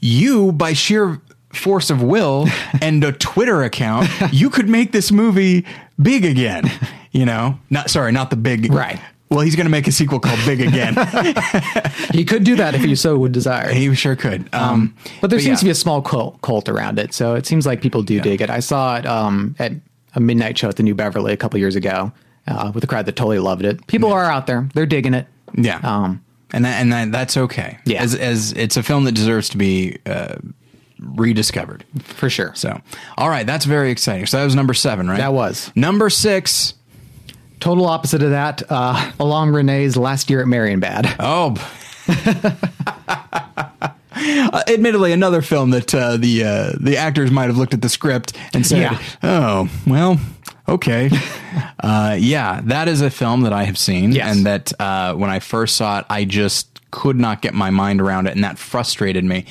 You by sheer force of will and a Twitter account, you could make this movie big again. You know? Not sorry, not the big Right. Well, he's going to make a sequel called Big Again. he could do that if he so would desire. he sure could. Um, but there but seems yeah. to be a small cult, cult around it, so it seems like people do dig it. I saw it um, at a midnight show at the New Beverly a couple years ago uh, with a crowd that totally loved it. People are out there; they're digging it. Yeah. And that, and that, that's okay. Yeah. As, as it's a film that deserves to be uh, rediscovered. for sure. So, all right, that's very exciting. So that was number seven, right? That was. number six. Total opposite of that. Uh, Alain Resnais's last year at Marienbad. Oh. Uh, admittedly, another film that uh, the uh, the actors might have looked at the script and said, Yeah. "Oh, well, okay." uh, yeah, that is a film that I have seen, Yes. and that uh, when I first saw it, I just could not get my mind around it, and that frustrated me.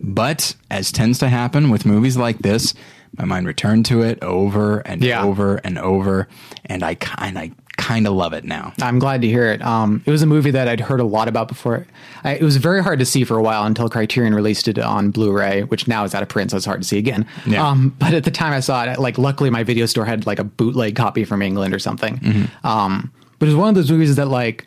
But as tends to happen with movies like this, my mind returned to it over and Yeah. over and over, and I kind I kind of love it now. I'm glad to hear it. Um, it was a movie that I'd heard a lot about before. I, it was very hard to see for a while until Criterion released it on Blu-ray, which now is out of print, so it's hard to see again. Yeah. Um, but at the time I saw it, like luckily my video store had like a bootleg copy from England or something. Um, but it was one of those movies that like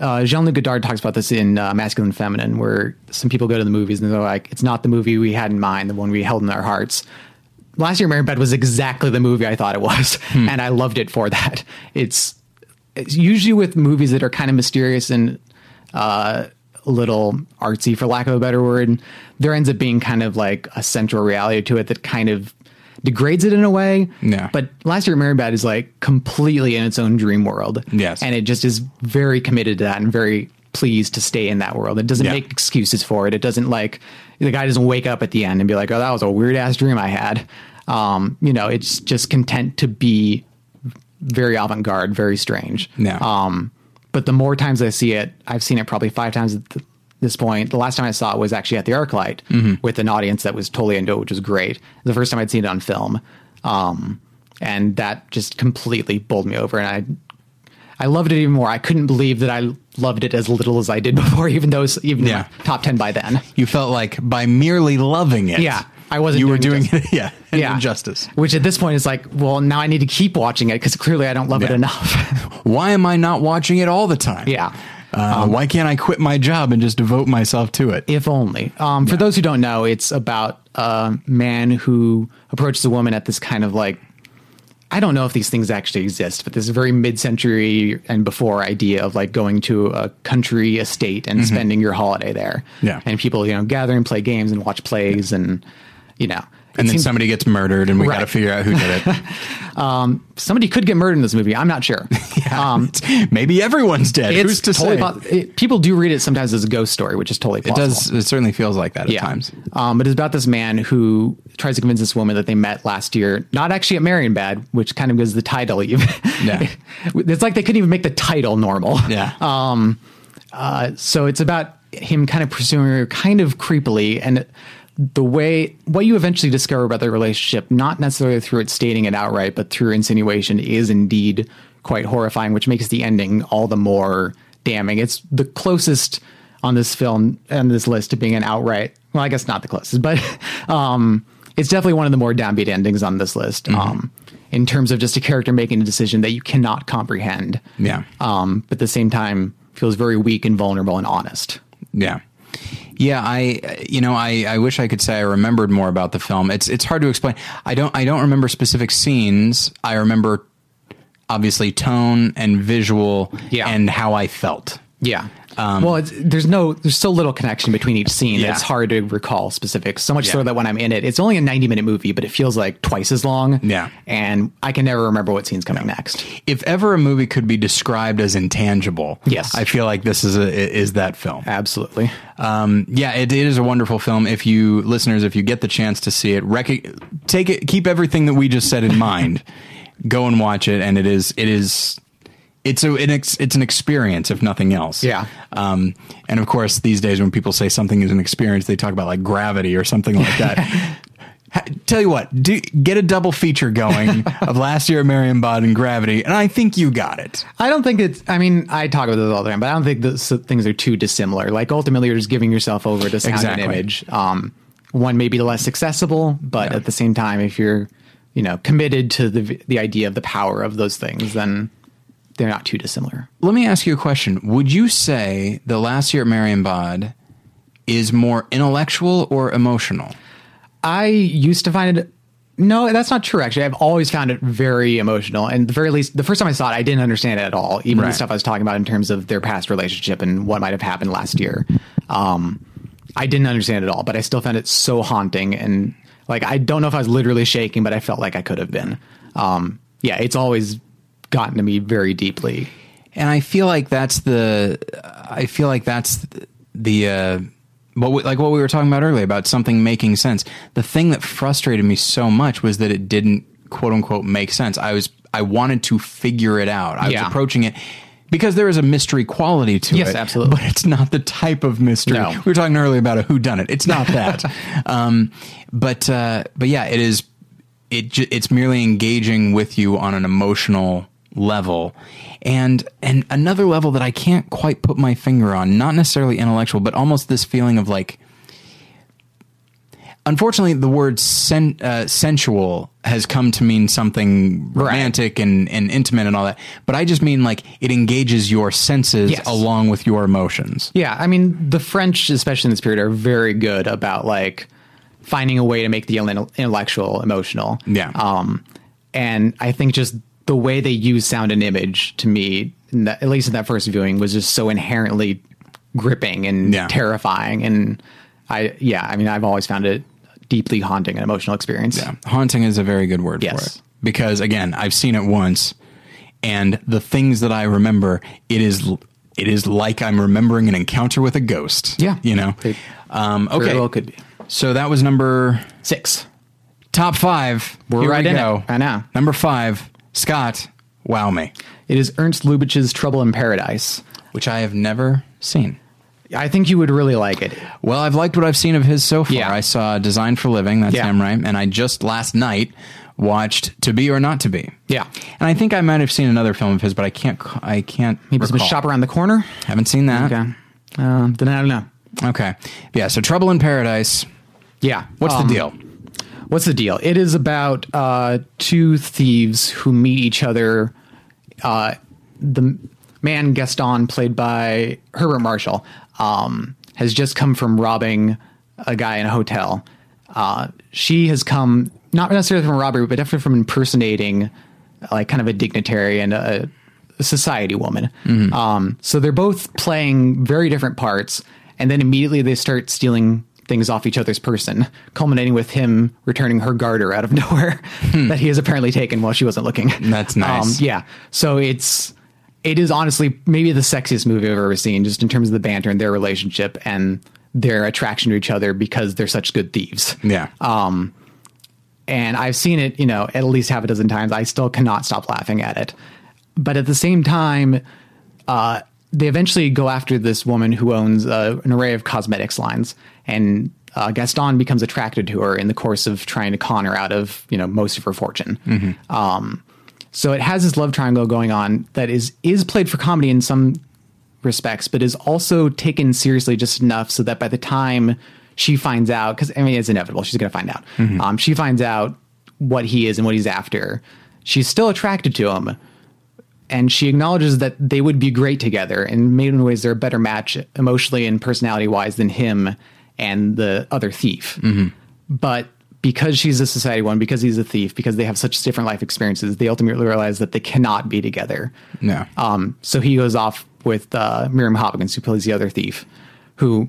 uh, Jean-Luc Godard talks about this in uh, Masculine and Feminine, where some people go to the movies and they're like, "It's not the movie we had in mind, the one we held in our hearts." Last Year Marienbad was exactly the movie I thought it was, and I loved it for that. It's, it's usually with movies that are kind of mysterious and uh, a little artsy, for lack of a better word. There ends up being kind of like a central reality to it that kind of degrades it in a way. Yeah. But Last Year Marienbad is like completely in its own dream world. Yes. And it just is very committed to that and very pleased to stay in that world. It doesn't Yeah. make excuses for it. It doesn't like the guy doesn't wake up at the end and be like, "Oh, that was a weird ass dream I had." Um, you know, it's just content to be very avant-garde, very strange. Yeah. Um, but the more times I see it, I've seen it probably five times at th- this point. The last time I saw it was actually at the ArcLight Mm-hmm. with an audience that was totally into it, which was great. The first time I'd seen it on film, um, and that just completely bowled me over, and I I loved it even more. I couldn't believe that I loved it as little as I did before, even though it's even Yeah. top ten by then. You felt like by merely loving it, Yeah, I wasn't You were doing doing it, yeah, an Yeah, injustice. Which at this point is like, well, now I need to keep watching it because clearly I don't love it enough. Why am I not watching it all the time? yeah. Uh, why can't I quit my job and just devote myself to it? If only. Um, For those who don't know, it's about a man who approaches a woman at this kind of like I don't know if these things actually exist, but this very mid-century and before idea of like going to a country estate and spending your holiday there. Mm-hmm. Yeah. and people you know gather and play games and watch plays and you know. And then seems- somebody gets murdered, and we got to figure out who did it. somebody could get murdered in this movie. I'm not sure. Um, Maybe everyone's dead. it's Who's to totally say? po- it- people do read it sometimes as a ghost story, which is totally it plausible. does. It certainly feels like that at yeah. times. Um, but it's about this man who tries to convince this woman that they met last year, not actually at Marienbad, which kind of gives the title even. Yeah. it's like they couldn't even make the title normal. Yeah. Um, Uh, so it's about him kind of pursuing her kind of creepily and the way what you eventually discover about their relationship not necessarily through it stating it outright but through insinuation is indeed quite horrifying which makes the ending all the more damning it's the closest on this film and this list to being an outright well i guess not the closest but um it's definitely one of the more downbeat endings on this list um in terms of just a character making a decision that you cannot comprehend Yeah. um, but at the same time feels very weak and vulnerable and honest. Yeah. Yeah, I you know, I, I wish I could say I remembered more about the film. It's it's hard to explain. I don't I don't remember specific scenes. I remember obviously tone and visual Yeah. and how I felt. Yeah. Well, it's, there's no, there's so little connection between each scene. that Yeah. It's hard to recall specifics. So much Yeah. so that when I'm in it, it's only a 90 minute movie, but it feels like twice as long. Yeah. And I can never remember what scene's coming next. If ever a movie could be described as intangible, Yes. I feel like this is a is that film. Absolutely. Um, yeah, it, it is a wonderful film. If you listeners, if you get the chance to see it, rec- take it, keep everything that we just said in mind. Go and watch it, and it is it is it's a an ex, it's an experience if nothing else. Yeah. Um, and of course, these days when people say something is an experience, they talk about like gravity or something like that. Tell you what, do, get a double feature going of last year at Marienbad and Gravity, and I think you got it. I don't think it's, I mean, I talk about this all the time, but I don't think those things are too dissimilar. Like ultimately you're just giving yourself over to sound Exactly. and image. Um, one may be less accessible, but Yeah. at the same time, if you're, you know, committed to the, the idea of the power of those things, then they're not too dissimilar. Let me ask you a question. Would you say the last year at Marienbad is more intellectual or emotional? I used to find it. No, that's not true. Actually, I've always found it very emotional. And the very least, the first time I saw it, I didn't understand it at all. Even Right. the stuff I was talking about in terms of their past relationship and what might have happened last year. Um, I didn't understand it at all, but I still found it so haunting. And like, I don't know if I was literally shaking, but I felt like I could have been. Um, yeah, it's always gotten to me very deeply. And I feel like that's the I feel like that's the uh what we, like what we were talking about earlier about something making sense. The thing that frustrated me so much was that it didn't quote unquote make sense. I was I wanted to figure it out. I Yeah. was approaching it because there is a mystery quality to Yes, it. Yes, absolutely. But it's not the type of mystery. No. We were talking earlier about a who done it. It's not that. um, but uh, but yeah, it is. It it's merely engaging with you on an emotional level, and and another level that I can't quite put my finger on. Not necessarily intellectual, but almost this feeling of like. Unfortunately, the word sen- uh, sensual has come to mean something romantic and, and intimate and all that. But I just mean like it engages your senses Yes. along with your emotions. Yeah, I mean, the French, especially in this period, are very good about like finding a way to make the intellectual emotional. Yeah. Um, and I think just the way they use sound and image to me, in that, at least in that first viewing, was just so inherently gripping and Yeah. terrifying. And I, yeah, I mean, I've always found it deeply haunting and emotional experience. Yeah. Haunting is a very good word for Yes. it. Because again, I've seen it once and the things that I remember, it is it is like I'm remembering an encounter with a ghost. Yeah. You know? It Um, okay. well could be. So that was number Six. top five. We're Here right we in go. it. I know. Number five, Scott, wow me. It is Ernst Lubitsch's Trouble in Paradise. Which I have never seen. I think you would really like it. Well, I've liked what I've seen of his so far. Yeah. I saw Design for Living, that's Yeah. him, right? And I just last night watched To Be or Not to Be. Yeah. And I think I might have seen another film of his, but I can't. I can't. Maybe some recall. shop around the corner. Haven't seen that. Okay. Um, then I don't know. Okay. Yeah. So Trouble in Paradise. Yeah. What's Um, the deal? What's the deal? It is about uh, two thieves who meet each other. Uh, the man Gaston, played by Herbert Marshall, um, has just come from robbing a guy in a hotel. Uh, she has come not necessarily from robbery, but definitely from impersonating like kind of a dignitary and a, a society woman. Um, so they're both playing very different parts, and then immediately they start stealing things off each other's person, culminating with him returning her garter out of nowhere that he has apparently taken while she wasn't looking. That's nice. Um, yeah. So it's it is honestly maybe the sexiest movie I've ever seen, just in terms of the banter and their relationship and their attraction to each other because they're such good thieves. Yeah. Um, And I've seen it, you know, at least half a dozen times. I still cannot stop laughing at it. But at the same time, uh, they eventually go after this woman who owns uh, an array of cosmetics lines, and uh, Gaston becomes attracted to her in the course of trying to con her out of you know most of her fortune. Um, so it has this love triangle going on that is is played for comedy in some respects, but is also taken seriously just enough so that by the time she finds out, because I mean it's inevitable, she's going to find out. Um, she finds out what he is and what he's after. She's still attracted to him, and she acknowledges that they would be great together. And in many ways, they're a better match emotionally and personality wise than him and the other thief. But because she's a society one, because he's a thief, because they have such different life experiences, they ultimately realize that they cannot be together. No. Um, so he goes off with uh, Miriam Hopkins, who plays the other thief, who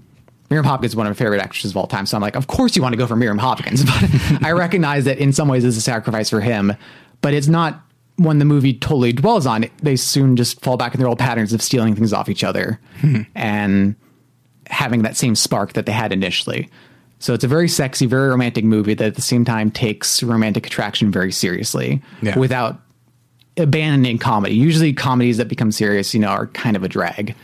Miriam Hopkins is one of my favorite actresses of all time. So I'm like, of course you want to go for Miriam Hopkins, but I recognize that in some ways it's a sacrifice for him, but it's not one the movie totally dwells on. They soon just fall back in their old patterns of stealing things off each other and having that same spark that they had initially. So it's a very sexy, very romantic movie that at the same time takes romantic attraction very seriously Yeah. without abandoning comedy. Usually comedies that become serious, you know, are kind of a drag.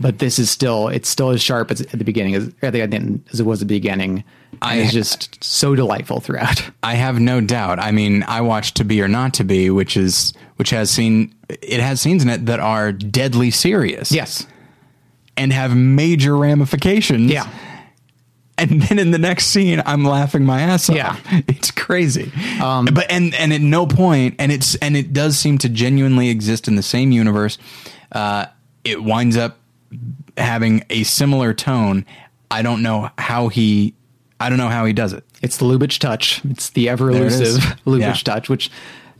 But this is still it's still as sharp as at the beginning as at the end as it was at the beginning. I- just so delightful throughout. I have no doubt. I mean, I watched To Be or Not to Be, which is which has seen it has scenes in it that are deadly serious. Yes. And have major ramifications. Yeah. And then in the next scene, I'm laughing my ass off. Yeah. It's crazy. Um, but and and at no point, and it's and it does seem to genuinely exist in the same universe. Uh, it winds up having a similar tone. I don't know how he. I don't know how he does it. It's the Lubitsch touch. It's the ever There it is. elusive Lubitsch Yeah. touch, which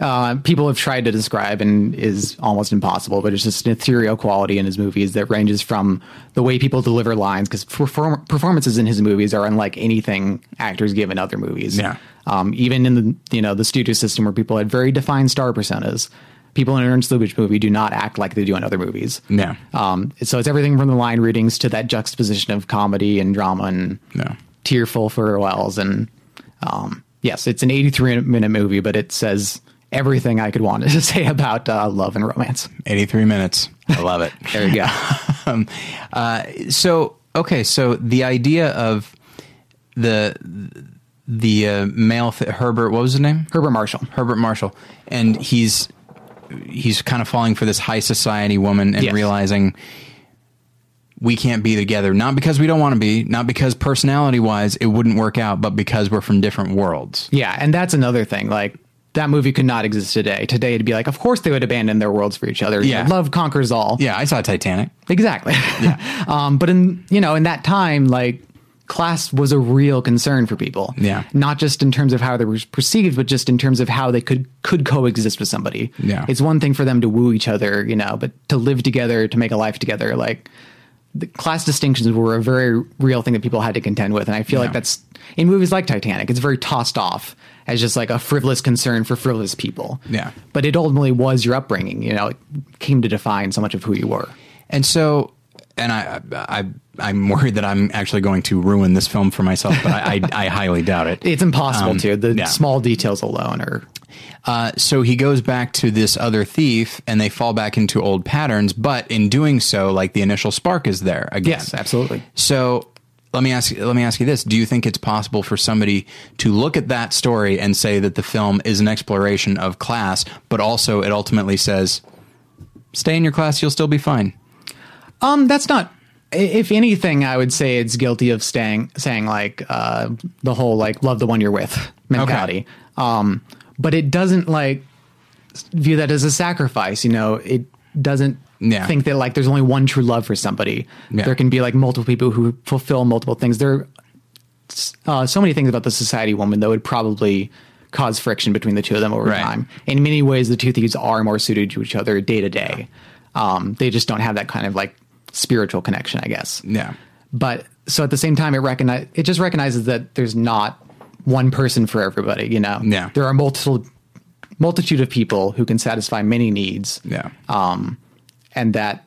uh, people have tried to describe and is almost impossible. But it's just an ethereal quality in his movies that ranges from the way people deliver lines, because perform- performances in his movies are unlike anything actors give in other movies. Yeah. Um, even in the you know the studio system where people had very defined star personas, people in an Ernst Lubitsch movie do not act like they do in other movies. Yeah. Um, so it's everything from the line readings to that juxtaposition of comedy and drama and No. tearful farewells. And um, yes, it's an 83 minute movie, but it says everything I could want to say about uh, love and romance. 83 minutes. I love it. There you go. um, uh, so okay, so the idea of the the uh, male th- Herbert, what was his name? Herbert Marshall. Herbert Marshall, and he's he's kind of falling for this high society woman and Yes. realizing we can't be together, not because we don't want to be, not because personality wise it wouldn't work out, but because we're from different worlds. Yeah, and that's another thing. Like that movie could not exist today. Today it'd be like, of course they would abandon their worlds for each other. You Yeah. know, love conquers all. Yeah, I saw Titanic. Exactly. Yeah. um, but in you know in that time, like class was a real concern for people. Yeah. Not just in terms of how they were perceived, but just in terms of how they could could coexist with somebody. Yeah. It's one thing for them to woo each other, you know, but to live together, to make a life together, like the class distinctions were a very real thing that people had to contend with. And I feel Yeah. like that's in movies like Titanic, it's very tossed off as just like a frivolous concern for frivolous people. Yeah. But it ultimately was your upbringing, you know, it came to define so much of who you were. And so, and I, I, I'm worried that I'm actually going to ruin this film for myself, but I, I, I highly doubt it. It's impossible Um, to. The yeah. small details alone are. Uh, so he goes back to this other thief, and they fall back into old patterns. But in doing so, like the initial spark is there again. Yes, absolutely. So let me ask. Let me ask you this: Do you think it's possible for somebody to look at that story and say that the film is an exploration of class, but also it ultimately says, "Stay in your class, you'll still be fine." Um, that's not. If anything, I would say it's guilty of staying saying like uh, the whole like love the one you're with mentality. Um, but it doesn't like view that as a sacrifice. You know, it doesn't Yeah. think that like there's only one true love for somebody. Yeah. There can be like multiple people who fulfill multiple things. There are uh, so many things about the society woman that would probably cause friction between the two of them over Right. time. In many ways, the two thieves are more suited to each other day to day. Um, They just don't have that kind of like spiritual connection, I guess. Yeah. But so at the same time, it recognize it just recognizes that there's not one person for everybody. You know, Yeah. there are multiple multitude of people who can satisfy many needs Yeah. um, and that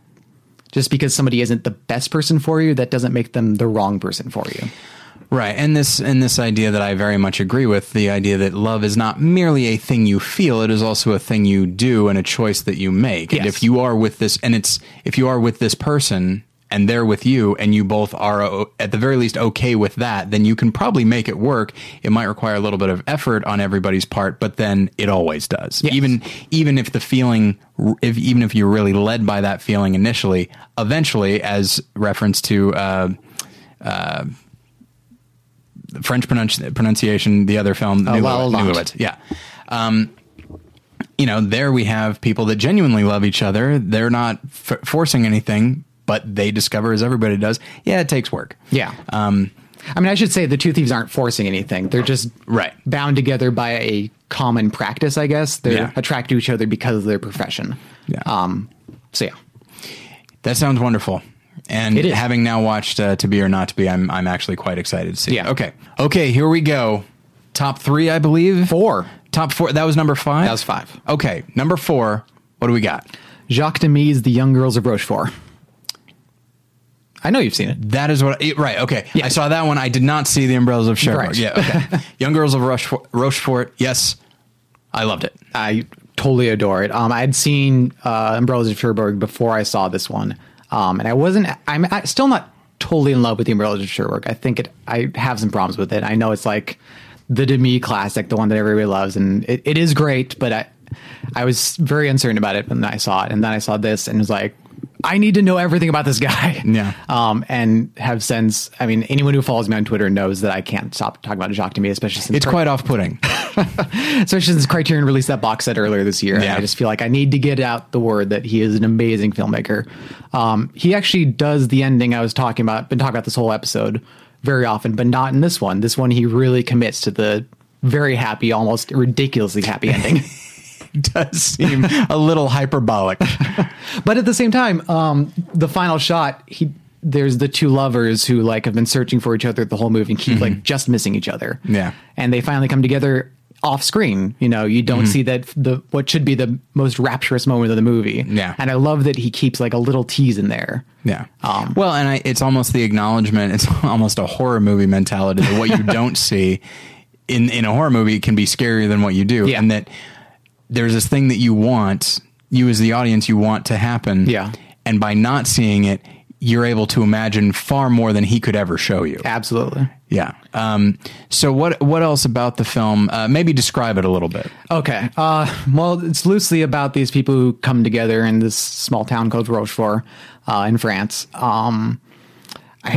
just because somebody isn't the best person for you, that doesn't make them the wrong person for you. Right, and this and this idea that I very much agree with the idea that love is not merely a thing you feel; it is also a thing you do and a choice that you make. And if you are with this, and it's if you are with this person and they're with you, and you both are o- at the very least okay with that, then you can probably make it work. It might require a little bit of effort on everybody's part, but then it always does. Yes. Even even if the feeling, if even if you're really led by that feeling initially, eventually, as reference to. Uh, French pronunci- pronunciation, the other film, Oh, New La La New Land. Louis. Yeah. Um, you know, there we have people that genuinely love each other. They're not f- forcing anything, but they discover, as everybody does, yeah, it takes work. Yeah. Um, I mean, I should say the two thieves aren't forcing anything. They're just Right. bound together by a common practice, I guess. They're Yeah. attracted to each other because of their profession. Yeah. Um, so yeah. That sounds wonderful. And It is. having now watched uh, To Be or Not to Be, I'm, I'm actually quite excited to see. it. Yeah. Okay. Okay, here we go. Top three, I believe. Four. Top four. That was number five? That was five. Okay, number four. What do we got? Jacques Demy's The Young Girls of Rochefort. I know you've seen it. That is what. It, right. Okay. Yeah. I saw that one. I did not see the Umbrellas of Cherbourg. Right. Yeah. Okay. Young Girls of Rochefort, Rochefort. Yes, I loved it. I totally adore it. Um, I had seen uh, Umbrellas of Cherbourg before I saw this one, um, and I wasn't. I'm I, still not totally in love with the Umbrellas of Cherbourg. I think it. I have some problems with it. I know it's like the Demy classic, the one that everybody loves, and it, it is great. But I, I was very uncertain about it when I saw it, and then I saw this and was like. I need to know everything about this guy. Yeah. Um, and have since, I mean, anyone who follows me on Twitter knows that I can't stop talking about Jacques Demy, especially since It's quite off-putting. especially since Criterion released that box set earlier this year. Yeah. I just feel like I need to get out the word that he is an amazing filmmaker. Um, he actually does the ending I was talking about, been talking about this whole episode very often, but not in this one. This one, he really commits to the very happy, almost ridiculously happy ending. does seem a little hyperbolic. but at the same time, um, the final shot, he there's the two lovers who like have been searching for each other the whole movie and keep like just missing each other. Mm-hmm. Yeah. and they finally come together off screen. You know, you Mm-hmm. don't see that the what should be the most rapturous moment of the movie. Yeah. and I love that he keeps like a little tease in there. Yeah. Um, well, and I, it's almost the acknowledgement. It's almost a horror movie mentality that what you don't see in in a horror movie can be scarier than what you do, Yeah. and that there's this thing that you want, you as the audience, you want to happen. Yeah. And by not seeing it, you're able to imagine far more than he could ever show you. Absolutely. Yeah. Um, so what what else about the film? Uh, maybe describe it a little bit. Okay. Uh, well, it's loosely about these people who come together in this small town called Rochefort uh, in France. Um,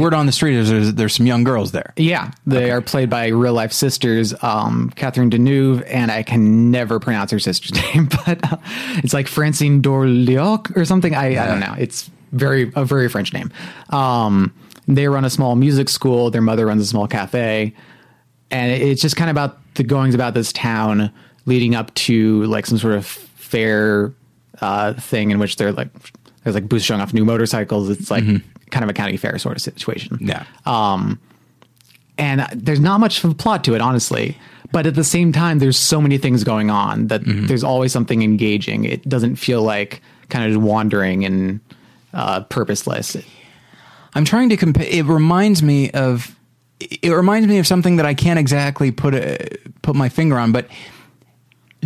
Word on the street is there's, there's some young girls there. Yeah, they are played by real life sisters, um, Catherine Deneuve, and I can never pronounce her sister's name, but uh, it's like Francine Dorlioc or something. I, I don't know. It's very a very French name. Um, they run a small music school. Their mother runs a small cafe, and it's just kind of about the goings about this town leading up to like some sort of fair uh, thing in which they're like there's like booths showing off new motorcycles. It's like kind of a county fair sort of situation Yeah. Um, and there's not much of a plot to it, honestly. But at the same time, there's so many things going on that mm-hmm. there's always something engaging. It doesn't feel like kind of just wandering and uh, purposeless. I'm trying to compare. It reminds me of. It reminds me of something that I can't exactly put a, put my finger on, but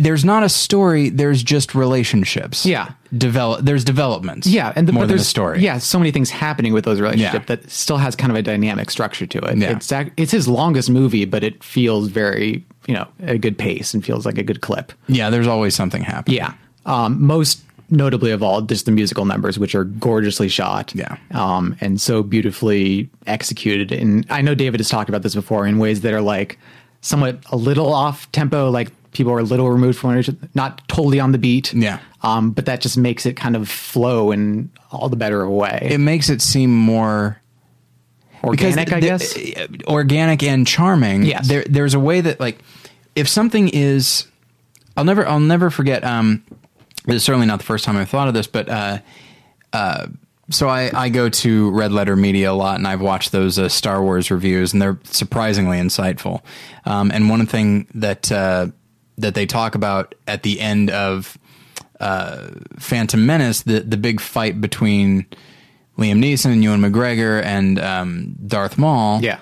there's not a story. There's just relationships. Yeah. develop. There's developments. Yeah, and the, more than a there's story. Yeah, so many things happening with those relationships Yeah. that still has kind of a dynamic structure to it. Yeah. It's it's his longest movie, but it feels very you know at a good pace and feels like a good clip. yeah. There's always something happening. Yeah. Um, most notably of all, just the musical numbers, which are gorgeously shot. Yeah. Um, and so beautifully executed. And I know David has talked about this before in ways that are like somewhat a little off tempo, like people are a little removed from each other, not totally on the beat. Yeah. Um, but that just makes it kind of flow in all the better of a way. It makes it seem more Organic, I the- guess. uh, organic and charming. Yes. There, there's a way that like if something is, I'll never, I'll never forget. Um, it's certainly not the first time I've thought of this, but uh, uh, so I, I go to Red Letter Media a lot, and I've watched those uh, Star Wars reviews, and they're surprisingly insightful. Um, and one thing that uh, that they talk about at the end of uh, Phantom Menace, the the big fight between Liam Neeson and Ewan McGregor and um, Darth Maul. Yeah.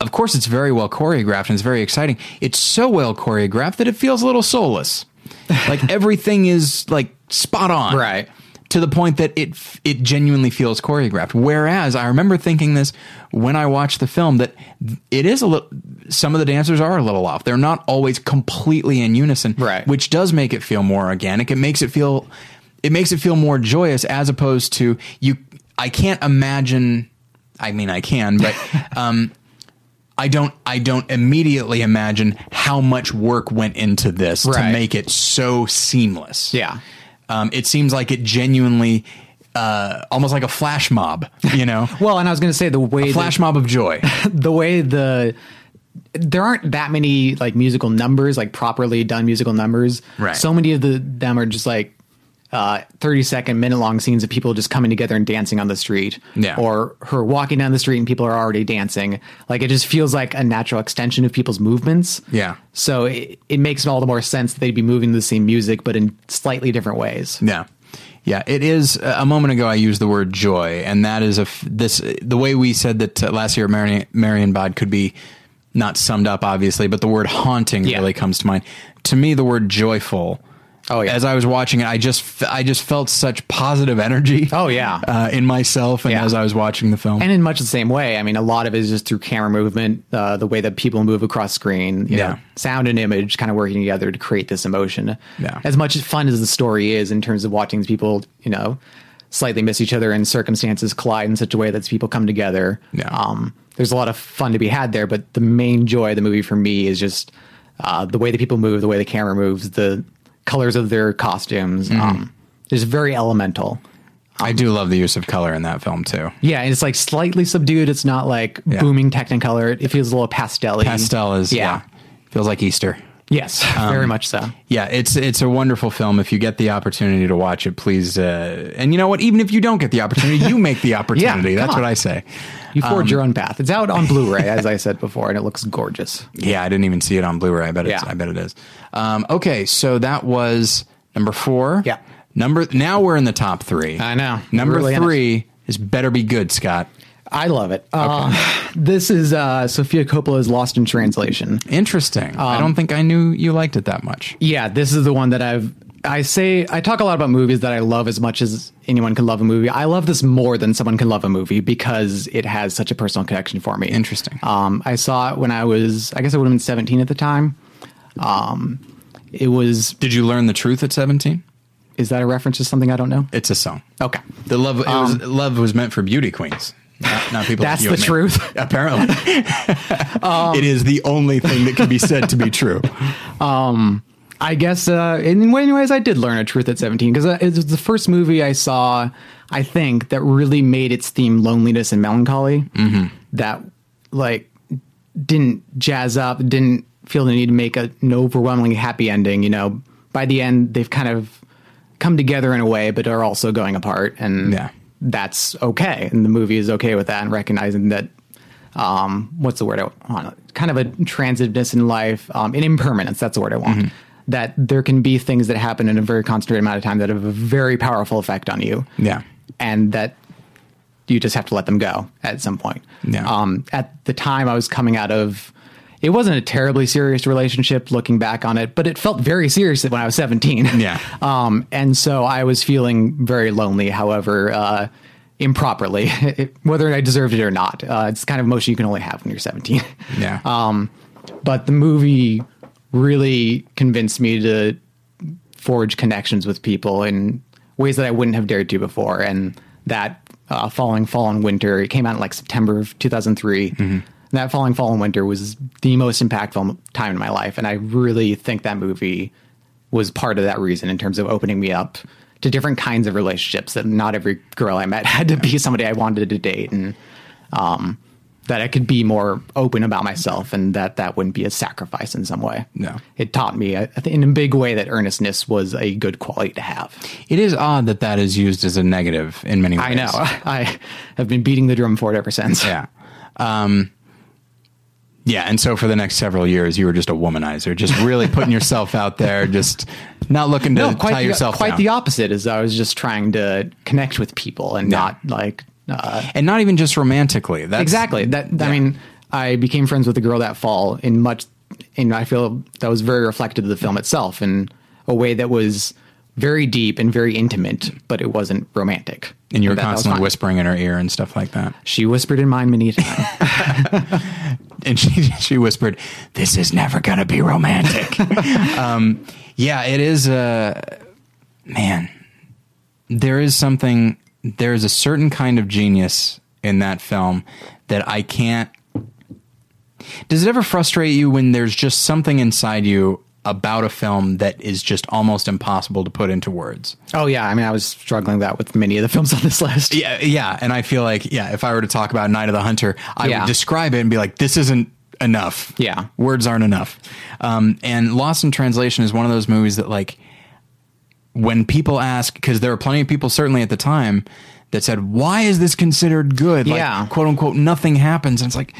Of course, it's very well choreographed and it's very exciting. It's so well choreographed that it feels a little soulless. like everything is like spot on, Right. To the point that it it genuinely feels choreographed. Whereas I remember thinking this when I watched the film that it is a little. Some of the dancers are a little off. They're not always completely in unison, Right. Which does make it feel more organic. It makes it feel it makes it feel more joyous as opposed to you. I can't imagine. I mean, I can, but um, I don't. I don't immediately imagine how much work went into this to make it so seamless. Yeah. Um, it seems like it genuinely, uh, almost like a flash mob. You know, Well, and I was going to say the way that- flash mob of joy. the way the there aren't that many like musical numbers, like properly done musical numbers. Right. So many of the them are just like uh, 30 second, minute long scenes of people just coming together and dancing on the street. Yeah. Or her walking down the street and people are already dancing. Like it just feels like a natural extension of people's movements. Yeah. So it, it makes all the more sense that they'd be moving the same music, but in slightly different ways. Yeah. Yeah, it is. uh, A moment ago, I used the word joy, and that is a f- this the way we said that uh, last year at Marion, Marienbad could be not summed up, obviously, but the word haunting Yeah. really comes to mind. To me, the word joyful. Oh, yeah. As I was watching it, I just I just felt such positive energy. Oh, yeah. uh, in myself and Yeah. as I was watching the film. And in much the same way, I mean, a lot of it is just through camera movement, uh, the way that people move across screen, you Yeah. know, sound and image kind of working together to create this emotion. Yeah. As much fun as the story is in terms of watching these people, you know, slightly miss each other and circumstances collide in such a way that people come together. Yeah. Um, there's a lot of fun to be had there, but the main joy of the movie for me is just uh, the way that people move, the way the camera moves, the colors of their costumes. Mm-hmm. Um, it's very elemental. I do love the use of color in that film too. Yeah, and it's like slightly subdued. It's not like Yeah. booming Technicolor. It feels a little pastel Pastel is yeah, feels like Easter. Yes, Um, very much so. Yeah, it's it's a wonderful film. If you get the opportunity to watch it, please. Uh, and you know what? Even if you don't get the opportunity, you make the opportunity. come That's what. I say. You forge um, your own path. It's out on Blu-ray, as I said before, and it looks gorgeous. Yeah, I didn't even see it on Blu-ray. I bet it's, Yeah. I bet it is. Um, okay, so that was number four. Yeah. Number now we're in the top three. I know. Number Really three is better be good, Scott. I love it. Uh, this is uh, Sofia Coppola's Lost in Translation. Interesting. I Um, don't think I knew you liked it that much. Yeah, this is the one that I've. I say I talk a lot about movies that I love as much as anyone can love a movie. I love this more than someone can love a movie because it has such a personal connection for me. Interesting. Um, I saw it when I was, I guess I would have been 17 at the time. Um, it was. Did you learn the truth at seventeen? Is that a reference to something I don't know? It's a song. Okay. The love it was love was meant for beauty queens. Not, not people. like That's you the and me. truth. Apparently, it is the only thing that can be said to be true. I guess uh, in many ways I did learn a truth at 17 because it was the first movie I saw, I think, that really made its theme loneliness and melancholy. Mm-hmm. That like didn't jazz up, didn't feel the need to make a, an overwhelmingly happy ending. You know, by the end they've kind of come together in a way, but are also going apart, and Yeah. that's okay. And the movie is okay with that, and recognizing that um, what's the word I want? Kind of a transitiveness in life, um, an impermanence. That's the word I want. That there can be things that happen in a very concentrated amount of time that have a very powerful effect on you. Yeah. And that you just have to let them go at some point. Yeah. Um, at the time, I was coming out of. It wasn't a terribly serious relationship looking back on it, but it felt very serious when I was 17. Yeah. Um, and so I was feeling very lonely, however, uh, improperly, whether I deserved it or not. Uh, it's kind of emotion you can only have when you're 17. Yeah. Um, but the movie really convinced me to forge connections with people in ways that I wouldn't have dared to before. And that uh, Falling Fall and Winter, it came out in like September of 2003. That Falling Fall and Winter was the most impactful time in my life. And I really think that movie was part of that reason in terms of opening me up to different kinds of relationships that not every girl I met had to be somebody I wanted to date. And um, that I could be more open about myself and that that wouldn't be a sacrifice in some way. No. It taught me I think, in a big way that earnestness was a good quality to have. It is odd that that is used as a negative in many ways. I know. I have been beating the drum for it ever since. Yeah. Um, yeah, and so for the next several years, you were just a womanizer, just really putting yourself out there, just not looking to No, quite tie the, yourself quite down. the opposite. Is I was just trying to connect with people and not like uh, and not even just romantically. That's, exactly that. Yeah. I mean, I became friends with the girl that fall in much, and I feel that was very reflective of the film itself in a way that was very deep and very intimate, but it wasn't romantic. And you were That- constantly whispering in her ear and stuff like that. She whispered in mine many times. and she she whispered, "This is never going to be romantic." um, yeah, it is. Uh, man, there is something. There is a certain kind of genius in that film that I can't. Does it ever frustrate you when there's just something inside you about a film that is just almost impossible to put into words? oh yeah, I mean, I was struggling that with many of the films on this list. Yeah, yeah, and I feel like yeah, if I were to talk about Night of the Hunter, I Yeah. would describe it and be like, this isn't enough. Yeah. words aren't enough. Um, and Lost in Translation is one of those movies that like when people ask, because there are plenty of people certainly at the time that said, "Why is this considered good?" Like, Yeah. quote unquote, nothing happens, and it's like.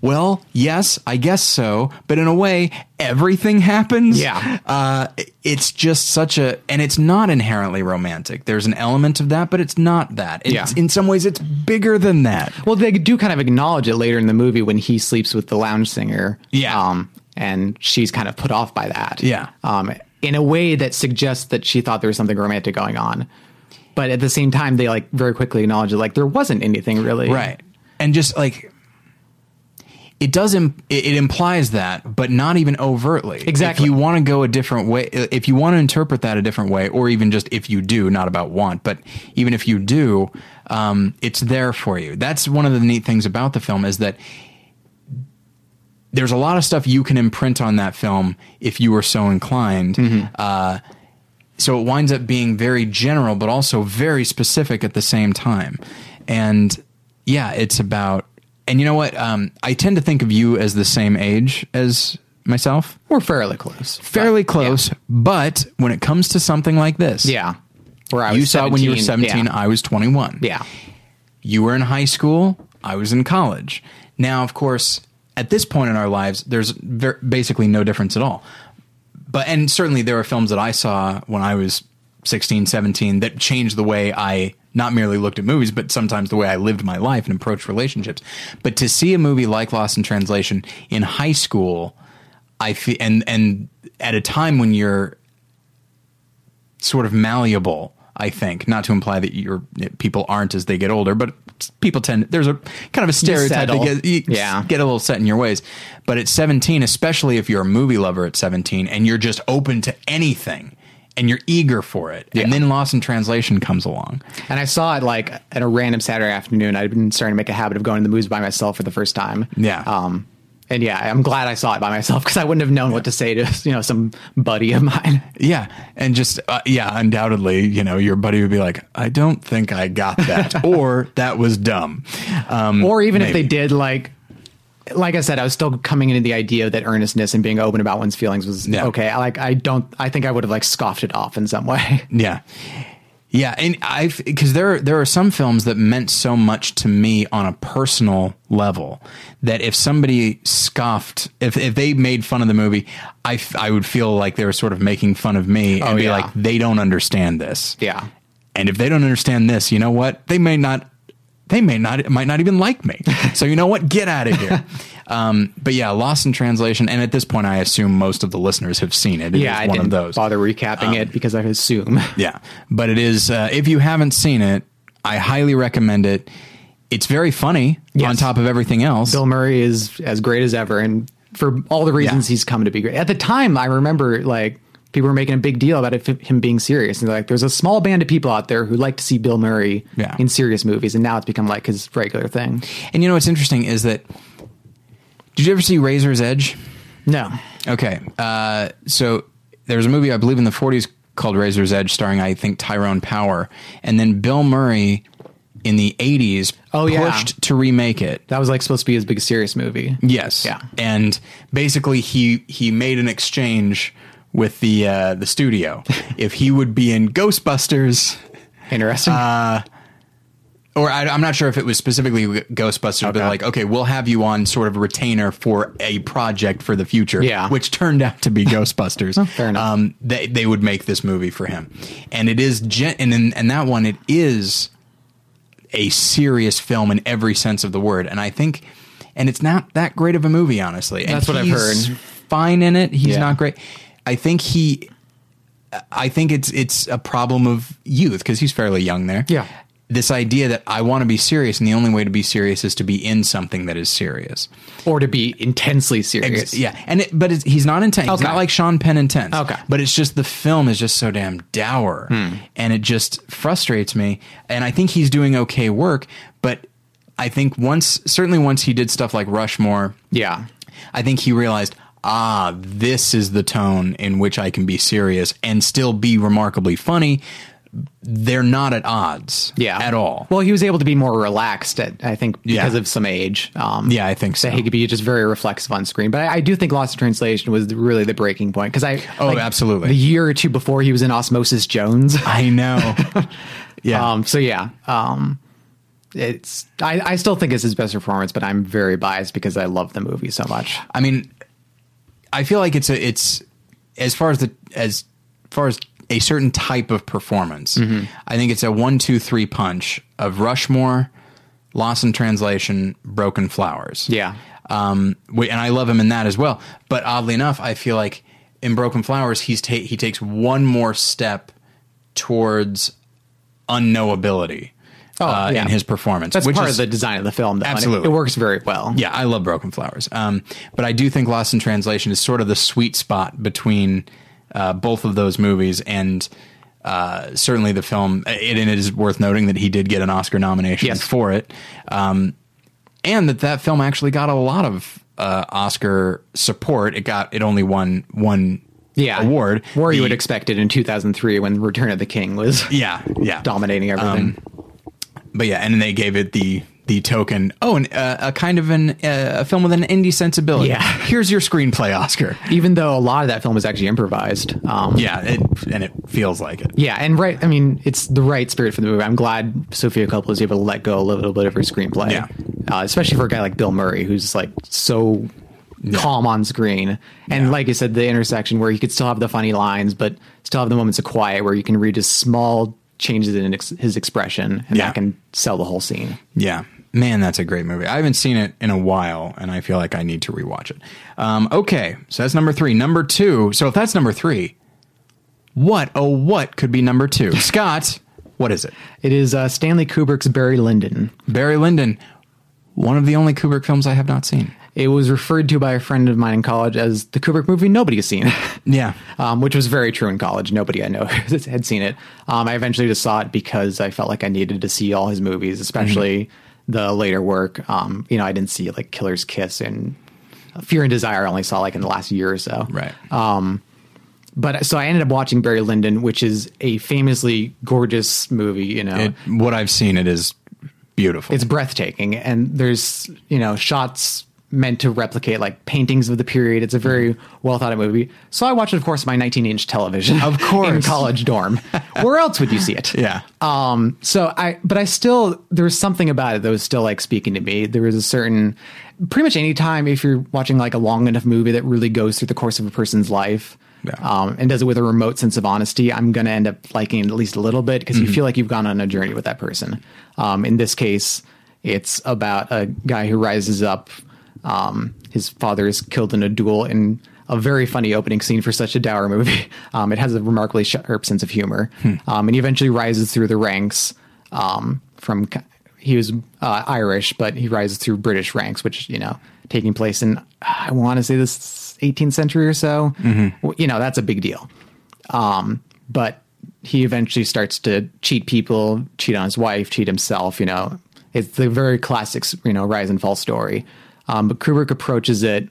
Well, yes, I guess so, but in a way, everything happens. Yeah. uh, it's just such a, and it's not inherently romantic. There's an element of that, but it's not that. It's, Yeah. in some ways, it's bigger than that. Well, they do kind of acknowledge it later in the movie when he sleeps with the lounge singer. Yeah. Um, and she's kind of put off by that. Yeah. Um, in a way that suggests that she thought there was something romantic going on. But at the same time, they like very quickly acknowledge it, like there wasn't anything really. right and just like it does Im- it, it implies that but not even overtly Exactly. if you want to go a different way if you want to interpret that a different way or even just if you do not about want but even if you do um, it's there for you that's one of the neat things about the film is that there's a lot of stuff you can imprint on that film if you were so inclined uh, so it winds up being very general but also very specific at the same time and yeah it's about and you know what um, i tend to think of you as the same age as myself We're fairly close. fairly But, close but when it comes to something like this Yeah. Where I was you saw when you were 17, 17 Yeah. i was 21 yeah. you were in high school i was in college now of course at this point in our lives there's ver- basically no difference at all but and certainly there are films that i saw when i was 16 17 that changed the way i not merely looked at movies but sometimes the way i lived my life and approached relationships but to see a movie like lost in translation in high school i feel and and at a time when you're sort of malleable. I think not to imply that your people aren't as they get older, but people tend there's a kind of a stereotype that get, you Yeah. get a little set in your ways. But at 17, especially if you're a movie lover at 17 and you're just open to anything and you're eager for it, Yeah. and then Lost in Translation comes along. And I saw it like at a random Saturday afternoon. I'd been starting to make a habit of going to the movies by myself for the first time. Yeah. Um, and yeah, I'm glad I saw it by myself because I wouldn't have known what to say to you know some buddy of mine. Yeah, and just uh, yeah, undoubtedly, you know, your buddy would be like, "I don't think I got that," or "That was dumb," um, Or even if they did, like like I said, I was still coming into the idea that earnestness and being open about one's feelings was Yeah. okay. I like I don't. I think I would have like scoffed it off in some way. Yeah. Yeah, and I because there there are some films that meant so much to me on a personal level that if somebody scoffed, if if they made fun of the movie, I, f- I would feel like they were sort of making fun of me and Oh, be yeah. like they don't understand this. Yeah. And if they don't understand this, you know what? They may not they may not might not even like me. so you know what? Get out of here. um, but yeah, Lost in Translation, and at this point, I assume most of the listeners have seen it. It Yeah, is I one didn't of those. Um, bother recapping it because I assume. Yeah, but it is. Uh, if you haven't seen it, I highly recommend it. It's very funny Yes. on top of everything else. Bill Murray is as great as ever, and for all the reasons Yeah. he's come to be great. At the time, I remember like people were making a big deal about it, him being serious, and like, "There's a small band of people out there who like to see Bill Murray Yeah. in serious movies," and now it's become like his regular thing. and you know what's interesting is that. Did you ever see Razor's Edge? No, Okay, uh, so there was a movie I believe in the '40s called Razor's Edge, starring I think Tyrone Power, and then Bill Murray in the 80s Oh, yeah. pushed to remake it. That was like supposed to be his big serious movie. Yes. Yeah. And basically he he made an exchange with the uh, the studio if he would be in Ghostbusters Interesting. Uh, or I, I'm not sure if it was specifically Ghostbusters, but like, okay, we'll have you on sort of retainer for a project for the future, Yeah. which turned out to be Ghostbusters. fair enough. Um, they they would make this movie for him, and it is gen- and in, and that one it is a serious film in every sense of the word, and I think, and it's not that great of a movie, honestly. And That's what I've heard. Fine in it, he's Yeah. not great. I think he I think it's it's a problem of youth because he's fairly young there. Yeah. This idea that I want to be serious, and the only way to be serious is to be in something that is serious. or to be intensely serious. Ex- Yeah, and it, but it's, he's not intense. He's Okay. not like Sean Penn intense. Okay. Hmm. but it's just the film is just so damn dour, and it just frustrates me. And I think he's doing okay work, but I think once, certainly once he did stuff like Rushmore, Yeah. I think he realized, ah, this is the tone in which I can be serious and still be remarkably funny. They're not at odds, Yeah. at all. Well, he was able to be more relaxed, at, I think, because Yeah. of some age. Um, Yeah, I think so. That he could be just very reflexive on screen. But I, I do think Lost in Translation was really the breaking point. Because I. Oh, absolutely. The year or two before he was in Osmosis Jones. I know. yeah, Um, so yeah, um, it's I, I still think it's his best performance, but I'm very biased because I love the movie so much. I mean, I feel like it's a it's as far as the as far as a certain type of performance. Mm-hmm. I think it's a one two three punch of Rushmore, Lost in Translation, Broken Flowers. Yeah. um, we- and I love him in that as well. But oddly enough, I feel like in Broken Flowers, he's ta- he takes one more step towards unknowability uh, Oh, yeah. in his performance. That's which part is, of the design of the film, though. and it- Absolutely. it, works very well. yeah, I love Broken Flowers. Um, but I do think Lost in Translation is sort of the sweet spot between uh, both of those movies, and uh, certainly the film. It, and it is worth noting that he did get an Oscar nomination Yes. for it, um, and that that film actually got a lot of uh, Oscar support. It got it only won one yeah. award. where you would expect it in 2003 when Return of the King was Yeah, yeah. dominating everything. But yeah, and they gave it the the token. Oh, and uh, a kind of an uh, a film with an indie sensibility. Yeah. here's your screenplay Oscar. Even though a lot of that film was actually improvised. Um, Yeah, it, and it feels like it. Yeah, and right. I mean, it's the right spirit for the movie. I'm glad Sofia Coppola was able to let go a little bit of her screenplay. Yeah. uh, especially for a guy like Bill Murray, who's like so calm on screen, and Yeah. like I said, the intersection where you could still have the funny lines, but still have the moments of quiet where you can read just small changes in ex- his expression, and Yeah. that can sell the whole scene. Yeah. Man, that's a great movie. I haven't seen it in a while, and I feel like I need to rewatch it. Um, okay, so that's number three. Number two. So if that's number three, what oh what could be number two? Scott, what is it? It is uh, Stanley Kubrick's Barry Lyndon. Barry Lyndon, one of the only Kubrick films I have not seen. It was referred to by a friend of mine in college as the Kubrick movie nobody has seen. Yeah, um, which was very true in college. Nobody I know had seen it. Um, I eventually just saw it because I felt like I needed to see all his movies, especially Mm-hmm. the later work. Um, you know, I didn't see like Killer's Kiss and Fear and Desire. I only saw like in the last year or so. right. But so I ended up watching Barry Lyndon, which is a famously gorgeous movie. You know, it, what I've seen, it is beautiful. it's breathtaking and there's you know shots meant to replicate like paintings of the period it's a very well thought out movie so i watched it of course my 19 inch television Of course. in college dorm where else would you see it yeah. um so i but i still there was something about it that was still like speaking to me there was a certain pretty much any time if you're watching like a long enough movie that really goes through the course of a person's life Yeah. um, and does it with a remote sense of honesty, I'm going to end up liking it at least a little bit because you feel like you've gone on a journey with that person. Um, in this case, it's about a guy who rises up. Um, his father is killed in a duel in a very funny opening scene for such a dour movie. Um, it has a remarkably sharp sense of humor. Um, and he eventually rises through the ranks um, from he was uh, Irish, but he rises through British ranks, which you know taking place in I want to say this 18th century or so. Well, You know that's a big deal. Um, but he eventually starts to cheat people, cheat on his wife, cheat himself. You know, it's the very classic you know rise and fall story. Um, but Kubrick approaches it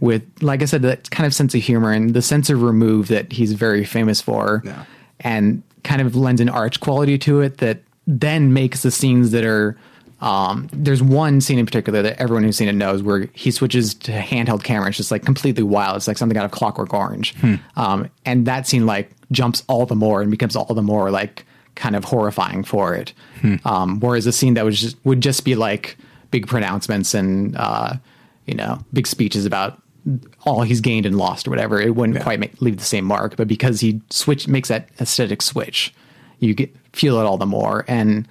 with, like I said, that kind of sense of humor and the sense of remove that he's very famous for, Yeah. and kind of lends an arch quality to it that then makes the scenes that are um, there's one scene in particular that everyone who's seen it knows where he switches to handheld camera. It's just like completely wild. It's like something out of Clockwork Orange. Um, and that scene like jumps all the more and becomes all the more like kind of horrifying for it. Um, whereas a scene that was just, would just be like big pronouncements and uh, you know big speeches about all he's gained and lost or whatever, it wouldn't quite make, leave the same mark. But because he switch makes that aesthetic switch, you get feel it all the more. And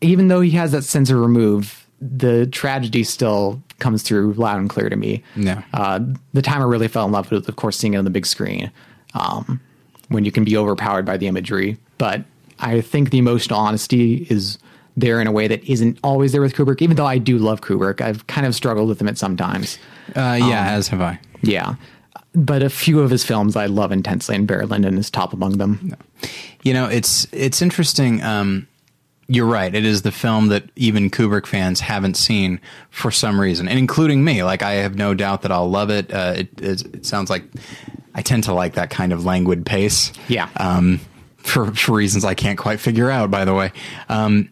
even though he has that sensor remove, the tragedy still comes through loud and clear to me. Yeah. Uh, the time I really fell in love with, of course, seeing it on the big screen, um, when you can be overpowered by the imagery. But I think the emotional honesty is there in a way that isn't always there with Kubrick. Even though I do love Kubrick, I've kind of struggled with him at sometimes. Uh, yeah, as have I. Yeah. But a few of his films I love intensely, and Barry Lyndon is top among them. You know, it's it's interesting. Um, you're right. It is the film that even Kubrick fans haven't seen for some reason, and including me. Like, I have no doubt that I'll love it. Uh, it, it, it sounds like I tend to like that kind of languid pace. Yeah. Um, for for reasons I can't quite figure out, by the way. Um,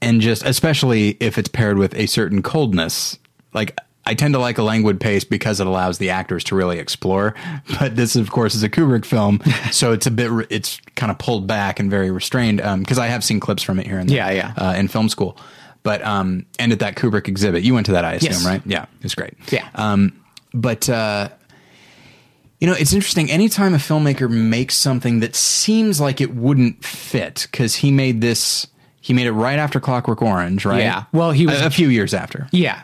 and just especially if it's paired with a certain coldness, like. I tend to like a languid pace because it allows the actors to really explore. But this, of course, is a Kubrick film, so it's a bit, re- it's kind of pulled back and very restrained. Because I have seen clips from it here and there, Yeah, yeah. uh, in film school. But um, and at that Kubrick exhibit, you went to that, I assume, Yes. right? Yeah, it's great. Yeah. Um, but uh, you know, it's interesting. Anytime a filmmaker makes something that seems like it wouldn't fit, because he made this, he made it right after Clockwork Orange, right? Yeah. Well, he was- a, a few years after. Yeah,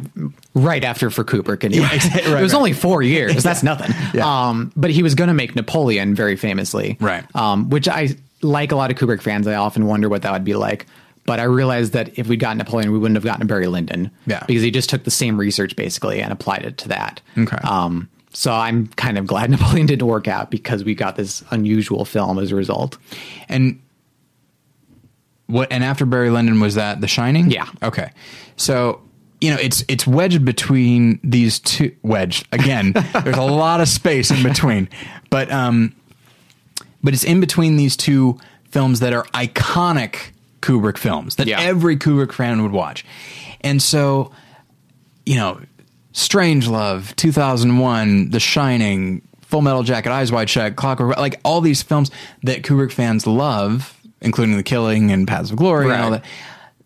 right after for Kubrick. Anyway. right, it was right. only four years. That's nothing. Yeah. Um, but he was going to make Napoleon very famously. Right. Um, which I like a lot of Kubrick fans. I often wonder what that would be like. But I realized that if we'd gotten Napoleon, we wouldn't have gotten Barry Lyndon. Yeah. Because he just took the same research basically and applied it to that. Okay. Um, so I'm kind of glad Napoleon didn't work out because we got this unusual film as a result. And what? And after Barry Lyndon was that The Shining? Yeah. Okay. So you know, it's it's wedged between these two. Wedged again. there's a lot of space in between, but um, but it's in between these two films that are iconic Kubrick films that Yeah. every Kubrick fan would watch, and so you know, Strangelove, 2001, The Shining, Full Metal Jacket, Eyes Wide Shut, Clockwork, like all these films that Kubrick fans love, including The Killing and Paths of Glory and all Right. that.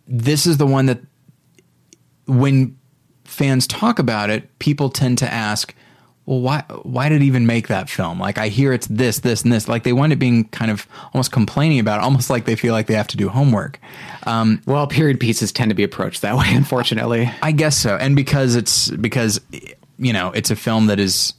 This is the one that when fans talk about it, people tend to ask, well, why why did it even make that film? Like I hear it's this, this, and this. Like they wind up being kind of almost complaining about it, almost like they feel like they have to do homework. Um, Well, period pieces tend to be approached that way, unfortunately. I guess so, and because it's because you know it's a film that is,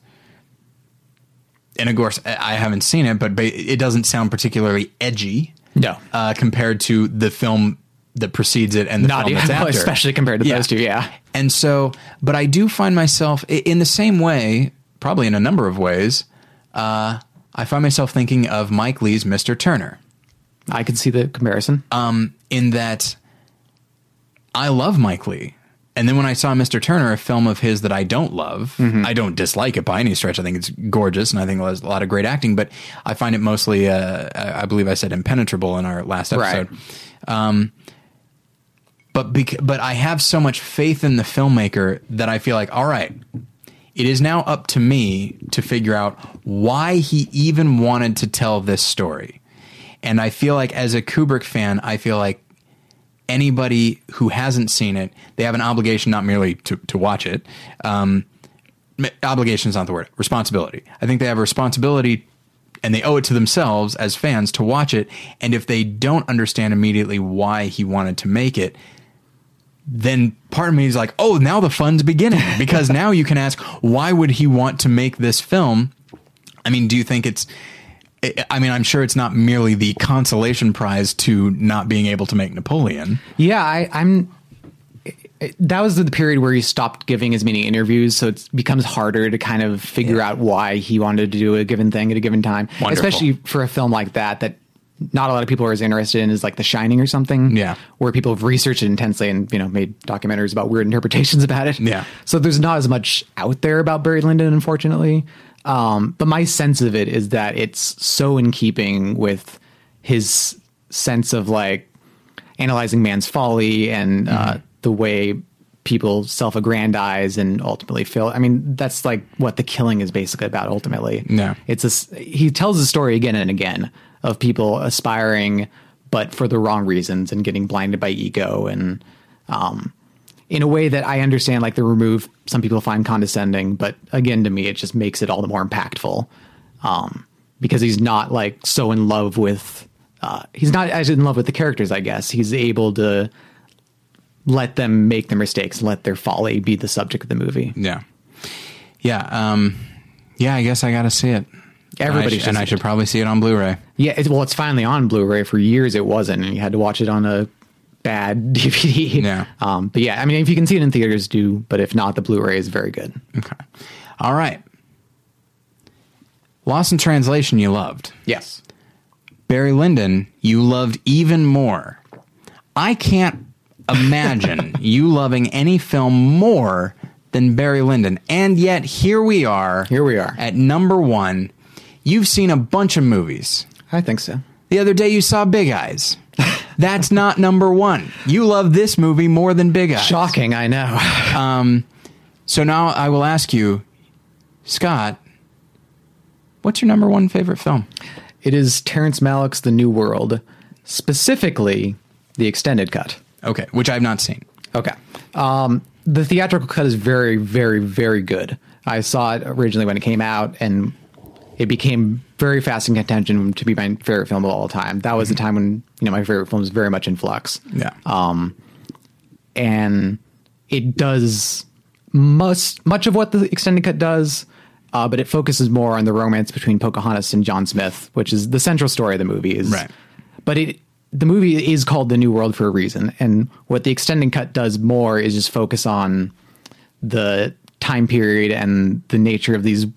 and of course I haven't seen it, but it doesn't sound particularly edgy. No. uh, compared to the film that precedes it and the Not film even, that's after, especially compared to Yeah. those two. Yeah. And so, but I do find myself in the same way, probably in a number of ways. Uh, I find myself thinking of Mike Leigh's Mr. Turner I can see the comparison. um, in that I love Mike Leigh. And then when I saw Mr. Turner, a film of his that I don't love, I don't dislike it by any stretch. I think it's gorgeous and I think it has a lot of great acting, but I find it mostly, uh, I believe I said impenetrable in our last Right. episode. Um, but bec- but I have so much faith in the filmmaker that I feel like, all right, it is now up to me to figure out why he even wanted to tell this story. And I feel like as a Kubrick fan, I feel like anybody who hasn't seen it, they have an obligation not merely to, to watch it. Um, obligation is not the word, responsibility. I think they have a responsibility and they owe it to themselves as fans to watch it. And if they don't understand immediately why he wanted to make it, then part of me is like, oh, now the fun's beginning because now you can ask, why would he want to make this film? I mean, do you think it's? I- I mean, I'm sure it's not merely the consolation prize to not being able to make Napoleon. Yeah, I, I'm. That was the period where he stopped giving as many interviews, so it becomes harder to kind of figure out why he wanted to do a given thing at a given time, Wonderful. especially for a film like that that not a lot of people are as interested in as like The Shining or something. Yeah. where people have researched it intensely and you know made documentaries about weird interpretations about it. Yeah. so there's not as much out there about Barry Lyndon, unfortunately. Um, but my sense of it is that it's so in keeping with his sense of like analyzing man's folly and uh, the way people self-aggrandize and ultimately fail. I mean, that's like what the killing is basically about. Ultimately, Yeah. it's a he tells the story again and again of people aspiring, but for the wrong reasons and getting blinded by ego and um, in a way that I understand. Like the remove, some people find condescending, but again, to me, it just makes it all the more impactful um, because he's not like so in love with. Uh, he's not as in love with the characters. I guess he's able to let them make their mistakes, let their folly be the subject of the movie. Yeah. Yeah. Um, yeah, I guess I got to see it. Everybody and I, sh- and I should probably see it on Blu-ray. Yeah, it's, well, it's finally on Blu-ray. For years, it wasn't, and you had to watch it on a bad DVD. Yeah. Um, but yeah, I mean, if you can see it in theaters, do. But if not, the Blu-ray is very good. Okay. All right. Lost in Translation, you loved. Yes. Barry Lyndon, you loved even more. I can't imagine you loving any film more than Barry Lyndon. And yet, here we are. Here we are. At number one. You've seen a bunch of movies. I think so. The other day, you saw Big Eyes. That's not number one. You love this movie more than Big Eyes. Shocking, I know. So now I will ask you, Scott, what's your number one favorite film? it is Terrence Malick's The New World, specifically the extended cut. Okay, which I've not seen. Okay. Um, the theatrical cut is very, very, very good. I saw it originally when it came out, and it became very fast in contention to be my favorite film of all time. That was the time when you know my favorite film was very much in flux. Yeah. and it does much much of what the extended cut does, uh, but it focuses more on the romance between Pocahontas and John Smith, which is the central story of the movie. Is Right. but it the movie is called The New World for a reason, and what the extended cut does more is just focus on the time period and the nature of these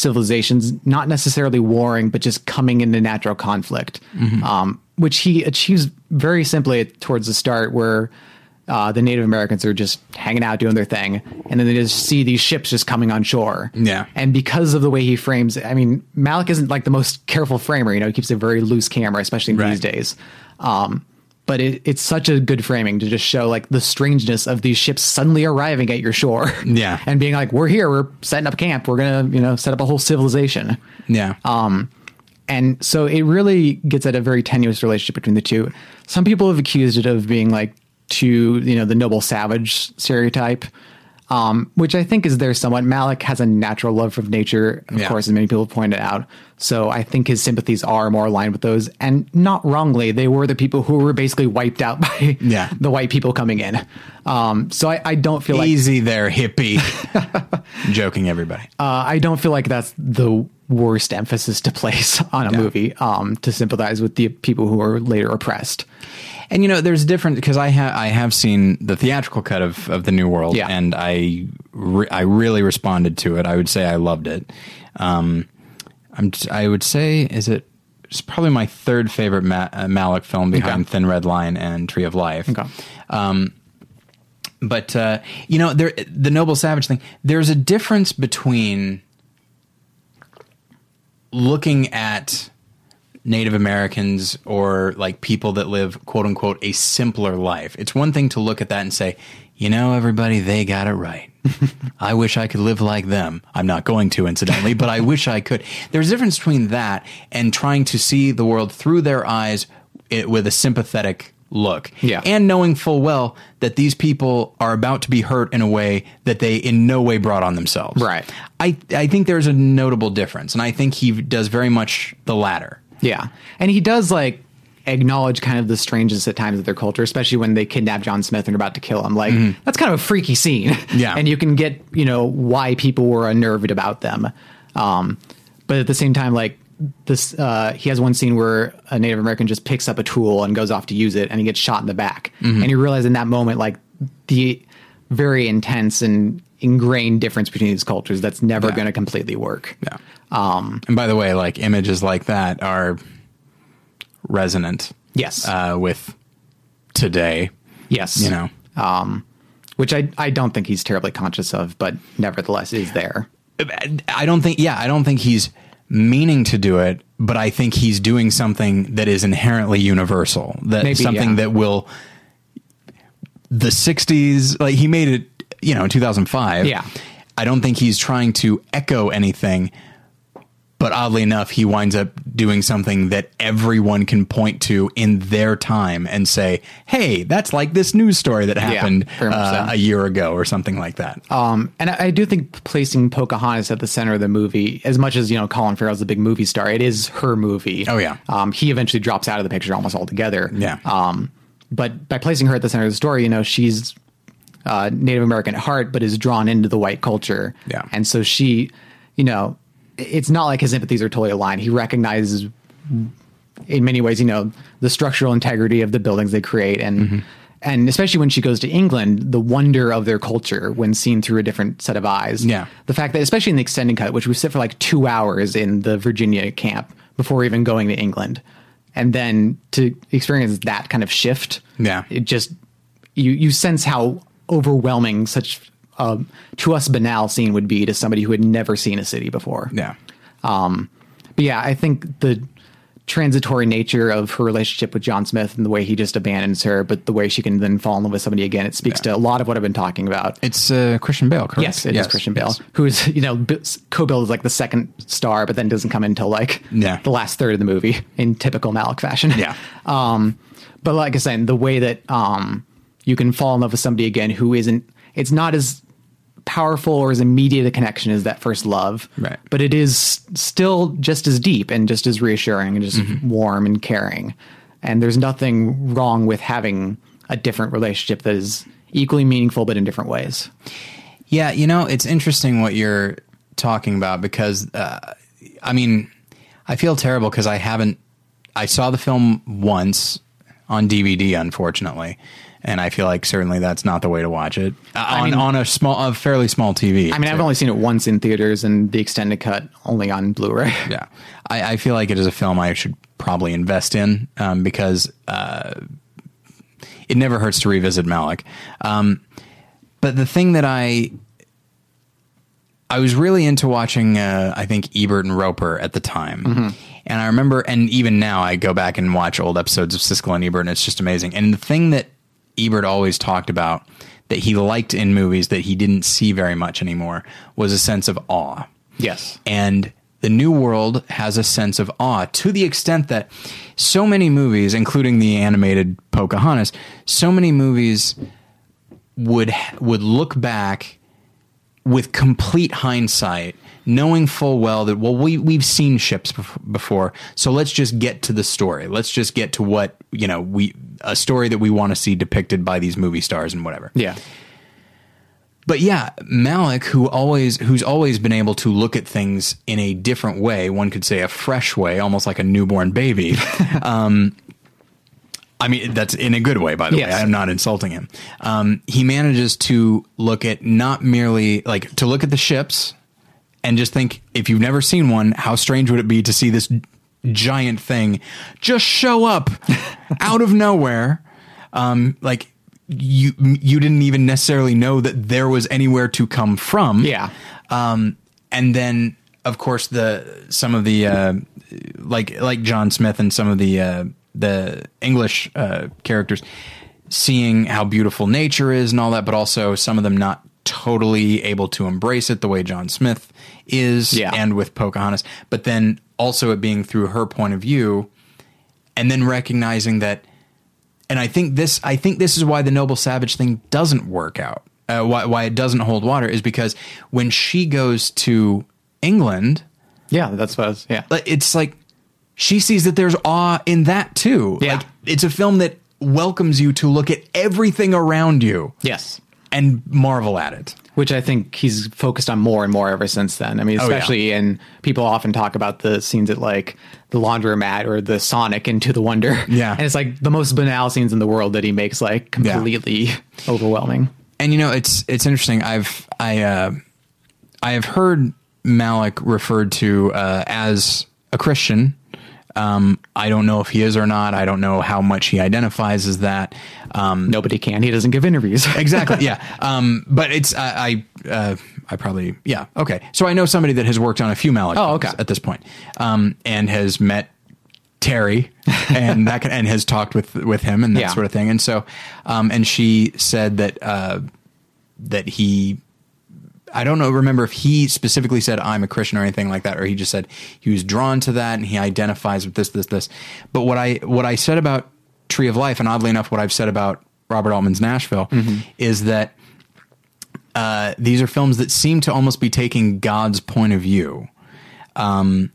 civilizations, not necessarily warring, but just coming into natural conflict, um, which he achieves very simply towards the start, where uh, the Native Americans are just hanging out doing their thing, and then they just see these ships just coming on shore. Yeah. And because of the way he frames, I mean, Malick isn't like the most careful framer. You know, he keeps a very loose camera, especially Right. these days. Um, but it, it's such a good framing to just show like the strangeness of these ships suddenly arriving at your shore. Yeah. and being like, "We're here. We're setting up camp. We're gonna, you know, set up a whole civilization." Yeah. Um, and so it really gets at a very tenuous relationship between the two. Some people have accused it of being like too, you know, the noble savage stereotype, um, which I think is there somewhat. Malick has a natural love for nature, of Yeah. course, as many people have pointed out. So I think his sympathies are more aligned with those. And not wrongly, they were the people who were basically wiped out by Yeah. the white people coming in. Um, so I, I don't feel like Easy there, hippie. Joking, everybody. uh, I don't feel like that's the worst emphasis to place on a Yeah. movie um, to sympathize with the people who are later oppressed. And you know, there's different because I have I have seen the theatrical cut of, of the New World, Yeah. and I re- I really responded to it. I would say I loved it. Um, I'm t- I would say is it it's probably my third favorite Ma- uh, Malick film behind Okay. Thin Red Line and Tree of Life. Okay. But uh, you know, there the noble savage thing. There's a difference between looking at Native Americans or like people that live quote unquote a simpler life. It's one thing to look at that and say, you know, everybody, they got it right. I wish I could live like them. I'm not going to, incidentally, but I wish I could. There's a difference between that and trying to see the world through their eyes it, with a sympathetic look. Yeah. And knowing full well that these people are about to be hurt in a way that they in no way brought on themselves. Right. I, I think there's a notable difference, and I think he does very much the latter. Yeah. And he does like acknowledge kind of the strangeness at times of their culture, especially when they kidnap John Smith and are about to kill him. Like that's kind of a freaky scene. Yeah. and you can get, you know, why people were unnerved about them. Um, but at the same time, like this, uh, he has one scene where a Native American just picks up a tool and goes off to use it and he gets shot in the back. And you realize in that moment, like the very intense and ingrained difference between these cultures that's never Yeah. going to completely work. Yeah. Um, and by the way, like images like that are resonant. Yes. Uh, with today, yes. you know. um, which I, I don't think he's terribly conscious of, but nevertheless is there. I don't think. Yeah, I don't think he's meaning to do it, but I think he's doing something that is inherently universal. That Maybe, something yeah. that will the 60s. Like he made it, you know, in 2005. Yeah. I don't think he's trying to echo anything. But oddly enough, he winds up doing something that everyone can point to in their time and say, "Hey, that's like this news story that happened much uh, so. a year ago or something like that." Um, and I, I do think placing Pocahontas at the center of the movie, as much as you know, Colin Farrell's a big movie star, it is her movie. Oh, yeah. Um, he eventually drops out of the picture almost altogether. Yeah. Um, but by placing her at the center of the story, you know, she's uh, Native American at heart, but is drawn into the white culture. Yeah. And so she, you know, it's not like his sympathies are totally aligned. He recognizes in many ways, you know, the structural integrity of the buildings they create and Mm-hmm. and especially when she goes to England, the wonder of their culture when seen through a different set of eyes. Yeah. The fact that especially in the extended cut, which we sit for like two hours in the Virginia camp before even going to England. And then to experience that kind of shift. Yeah. It just you you sense how overwhelming such um, to us banal scene would be to somebody who had never seen a city before. Yeah. Um, but yeah, I think the transitory nature of her relationship with John Smith and the way he just abandons her, but the way she can then fall in love with somebody again, it speaks Yeah. to a lot of what I've been talking about. It's uh, Christian Bale, correct? Yes, it is Christian Bale, yes. who is you know co-billed as like the second star, but then doesn't come until like Yeah. the last third of the movie in typical Malick fashion. Yeah. um, but like I said, the way that um, you can fall in love with somebody again who isn't, it's not as powerful or as immediate a connection as that first love, Right. But it is still just as deep and just as reassuring and just Mm-hmm. warm and caring. And there's nothing wrong with having a different relationship that is equally meaningful but in different ways. Yeah, you know, it's interesting what you're talking about because, uh, I mean, I feel terrible because I haven't. I saw the film once on DVD, unfortunately, and I feel like certainly that's not the way to watch it uh, on mean- on a small, a fairly small TV. I mean, I've only seen it once in theaters and the extended cut only on Blu-ray. yeah, I, I feel like it is a film I should probably invest in um, because uh, it never hurts to revisit Malick. Um, but the thing that I I was really into watching, uh, I think Ebert and Roeper at the time, and I remember, and even now I go back and watch old episodes of Siskel and Ebert, and it's just amazing. And the thing that Ebert always talked about that he liked in movies that he didn't see very much anymore was a sense of awe. Yes. And the New World has a sense of awe to the extent that so many movies, including the animated Pocahontas, so many movies would would look back with complete hindsight, knowing full well that well we we've seen ships before, so let's just get to the story. Let's just get to what you know we a story that we want to see depicted by these movie stars and whatever Yeah. but yeah, Malick, who always who's always been able to look at things in a different way, one could say a fresh way, almost like a newborn baby. um, I mean, that's in a good way, by the Yes. way. I'm not insulting him. Um, he manages to look at not merely like to look at the ships and just think, if you've never seen one, how strange would it be to see this giant thing just show up out of nowhere? Um, like you, you didn't even necessarily know that there was anywhere to come from. Yeah. Um, and then of course the some of the uh, like like John Smith and some of the uh, the English uh, characters seeing how beautiful nature is and all that, but also some of them not totally able to embrace it the way John Smith is, Yeah. and with Pocahontas, but then also it being through her point of view, and then recognizing that and I think this I think this is why the noble savage thing doesn't work out. Uh, why why it doesn't hold water is because when she goes to England, Yeah, that's what I was, yeah. it's like she sees that there's awe in that too. Yeah. Like it's a film that welcomes you to look at everything around you Yes. And marvel at it. Which I think he's focused on more and more ever since then. I mean, Oh, yeah. especially in people often talk about the scenes at like the laundromat or the Sonic into the Wonder. Yeah. And it's like the most banal scenes in the world that he makes like completely overwhelming. and you know it's it's interesting i've i uh i have heard malick referred to uh as a christian um i don't know if he is or not i don't know how much he identifies as that um Nobody can. He doesn't give interviews. exactly yeah um but it's i i uh i probably yeah okay so i know somebody that has worked on a few malick Oh, okay. at this point um and has met Terry and that can, and has talked with with him and that Yeah. sort of thing. And so, um, and she said that uh, that he. I don't know. Remember if he specifically said I'm a Christian or anything like that, or he just said he was drawn to that and he identifies with this, this, this. But what I what I said about Tree of Life, and oddly enough, what I've said about Robert Altman's Nashville, is that uh, these are films that seem to almost be taking God's point of view, um,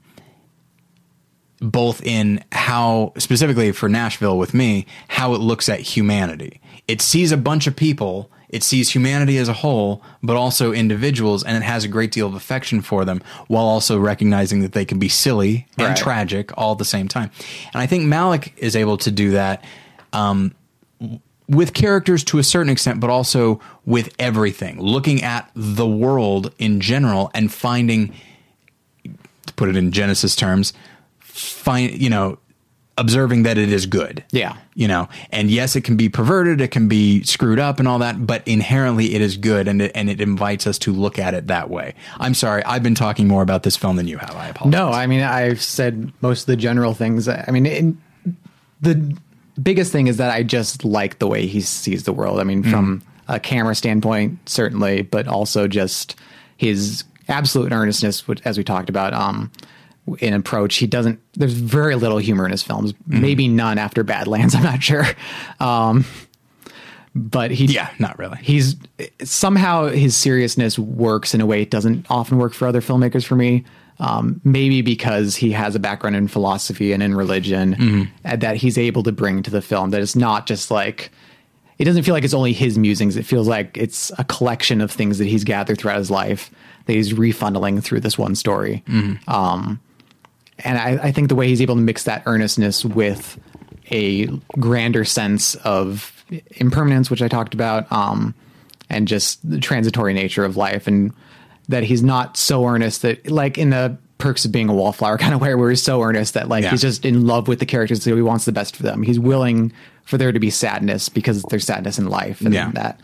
both in how specifically for Nashville with me, how it looks at humanity. It sees a bunch of people. It sees humanity as a whole, but also individuals, and it has a great deal of affection for them, while also recognizing that they can be silly and Right. tragic all at the same time. And I think Malick is able to do that um, with characters to a certain extent, but also with everything, looking at the world in general and finding, to put it in Genesis terms, find you know, observing that it is good. Yeah. You know, and yes, it can be perverted, it can be screwed up and all that, but inherently it is good and it, and it invites us to look at it that way. I'm sorry, I've been talking more about this film than you have. I apologize. No, I mean I've said most of the general things. I mean, in, the biggest thing is that I just like the way he sees the world. I mean, from a camera standpoint, certainly, but also just his absolute earnestness, which, as we talked about. Um, in approach, he doesn't. There's very little humor in his films. Maybe none after Badlands. I'm not sure. Um, but he Yeah, not really. he's somehow his seriousness works in a way it doesn't often work for other filmmakers for me. Um, maybe because he has a background in philosophy and in religion uh, that he's able to bring to the film. That it's not just like it doesn't feel like it's only his musings. It feels like it's a collection of things that he's gathered throughout his life that he's refunneling through this one story. Um, and I, I think the way he's able to mix that earnestness with a grander sense of impermanence, which I talked about, um, and just the transitory nature of life, and that he's not so earnest that, like in the perks of being a wallflower kind of way, where he's so earnest that like Yeah. he's just in love with the characters, so he wants the best for them. He's willing for there to be sadness because there's sadness in life, and Yeah. that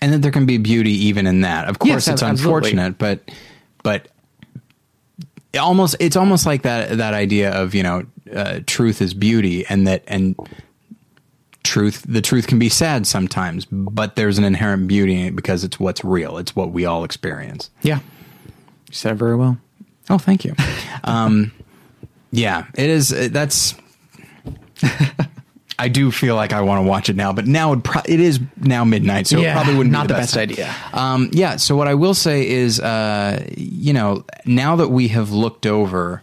and that there can be beauty even in that. Of course, Yes, it's absolutely. unfortunate, but but it almost it's almost like that that idea of you know uh, truth is beauty, and that and truth the truth can be sad sometimes, but there's an inherent beauty in it because it's what's real. It's what we all experience. yeah, you said it very well. Oh, thank you. um, yeah, it is. That's. I do feel like I want to watch it now, but now it, pro- it is now midnight, so it probably wouldn't not be the best time. idea. Um, yeah. So what I will say is, uh, you know, now that we have looked over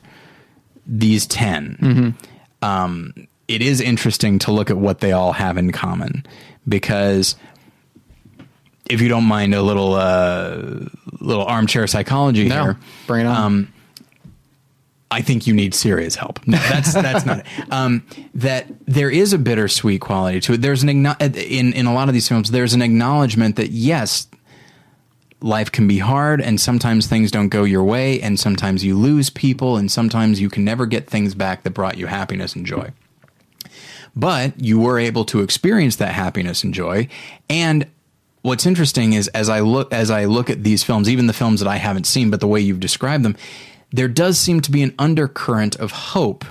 these 10 Mm-hmm. um, it is interesting to look at what they all have in common because if you don't mind a little uh, little armchair psychology No, here, bring it on. Um, I think you need serious help. No, that's that's not it. Um, that there is a bittersweet quality to it. There's an in in a lot of these films. There's an acknowledgement that yes, life can be hard, and sometimes things don't go your way, and sometimes you lose people, and sometimes you can never get things back that brought you happiness and joy. But you were able to experience that happiness and joy, and what's interesting is as I look as I look at these films, even the films that I haven't seen, but the way you've described them, there does seem to be an undercurrent of hope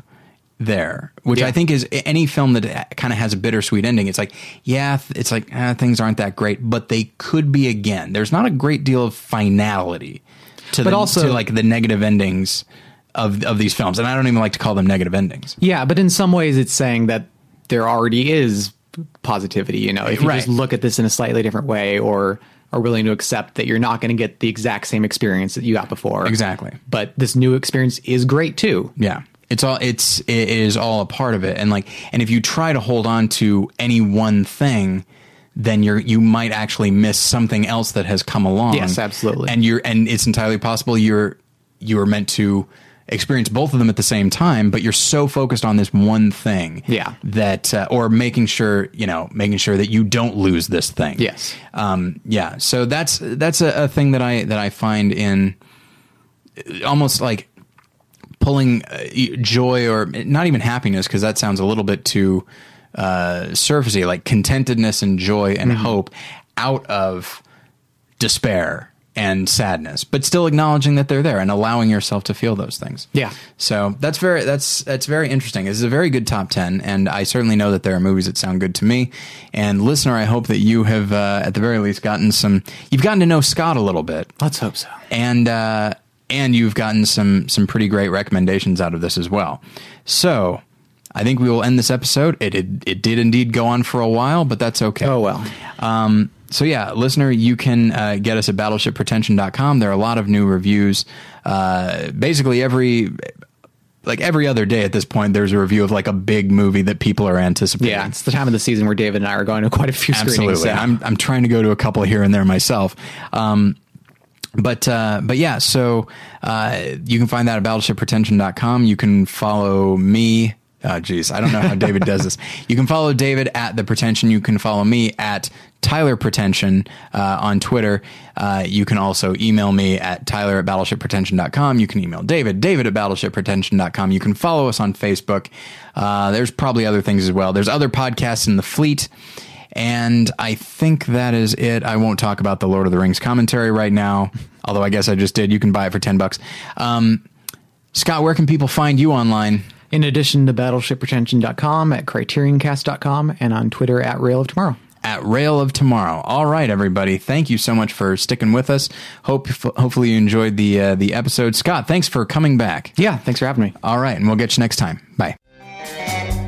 there, which Yeah. I think is any film that kind of has a bittersweet ending. It's like, yeah, it's like eh, things aren't that great, but they could be again. There's not a great deal of finality to But the, also- to like the negative endings of of these films, and I don't even like to call them negative endings. Yeah, but in some ways, it's saying that there already is positivity. You know, if you Right. just look at this in a slightly different way, or are willing to accept that you're not going to get the exact same experience that you got before. Exactly. But this new experience is great too. Yeah. It's all it's it is all a part of it. And like and if you try to hold on to any one thing, then you're you might actually miss something else that has come along. Yes, absolutely. And you're and it's entirely possible you're you are meant to experience both of them at the same time, but you're so focused on this one thing. Yeah. That uh, or making sure, you know, making sure that you don't lose this thing. Yes. Um yeah. So that's that's a, a thing that I that I find in almost like pulling uh, joy or not even happiness because that sounds a little bit too uh, surfacey, like contentedness and joy and hope out of despair and sadness, but still acknowledging that they're there and allowing yourself to feel those things. Yeah. So that's very that's that's very interesting. This is a very good top ten, and I certainly know that there are movies that sound good to me. And listener, I hope that you have uh, at the very least gotten some. You've gotten to know Scott a little bit, Let's hope so. and uh, and you've gotten some some pretty great recommendations out of this as well. So. I think we will end this episode. It, it it did indeed go on for a while, but that's okay. Oh well. Um, so yeah, listener, you can uh, get us at battleshippretension.com. There are a lot of new reviews. Uh, basically every like every other day at this point, there's a review of like a big movie that people are anticipating. Yeah, it's the time of the season where David and I are going to quite a few screenings. Absolutely. so- I'm I'm trying to go to a couple here and there myself. Um, but uh, but yeah, so uh, you can find that at battleshippretension.com. You can follow me. Oh, geez, I don't know how David does this. You can follow David at the pretension. You can follow me at Tyler Pretension uh, on Twitter. Uh, you can also email me at Tyler at battleshippretension.com. You can email David, David at battleshippretension.com. You can follow us on Facebook. Uh, there's probably other things as well. There's other podcasts in the fleet. And I think that is it. I won't talk about the Lord of the Rings commentary right now, although I guess I just did. You can buy it for 10 bucks. Um, Scott, where can people find you online? In addition to battleshippretension.com, at criterioncast.com, and on Twitter at Rail of Tomorrow. At Rail of Tomorrow. All right, everybody. Thank you so much for sticking with us. Hope hopefully you enjoyed the uh, the episode. Scott, thanks for coming back. Yeah, thanks for having me. All right, and we'll get you next time. Bye.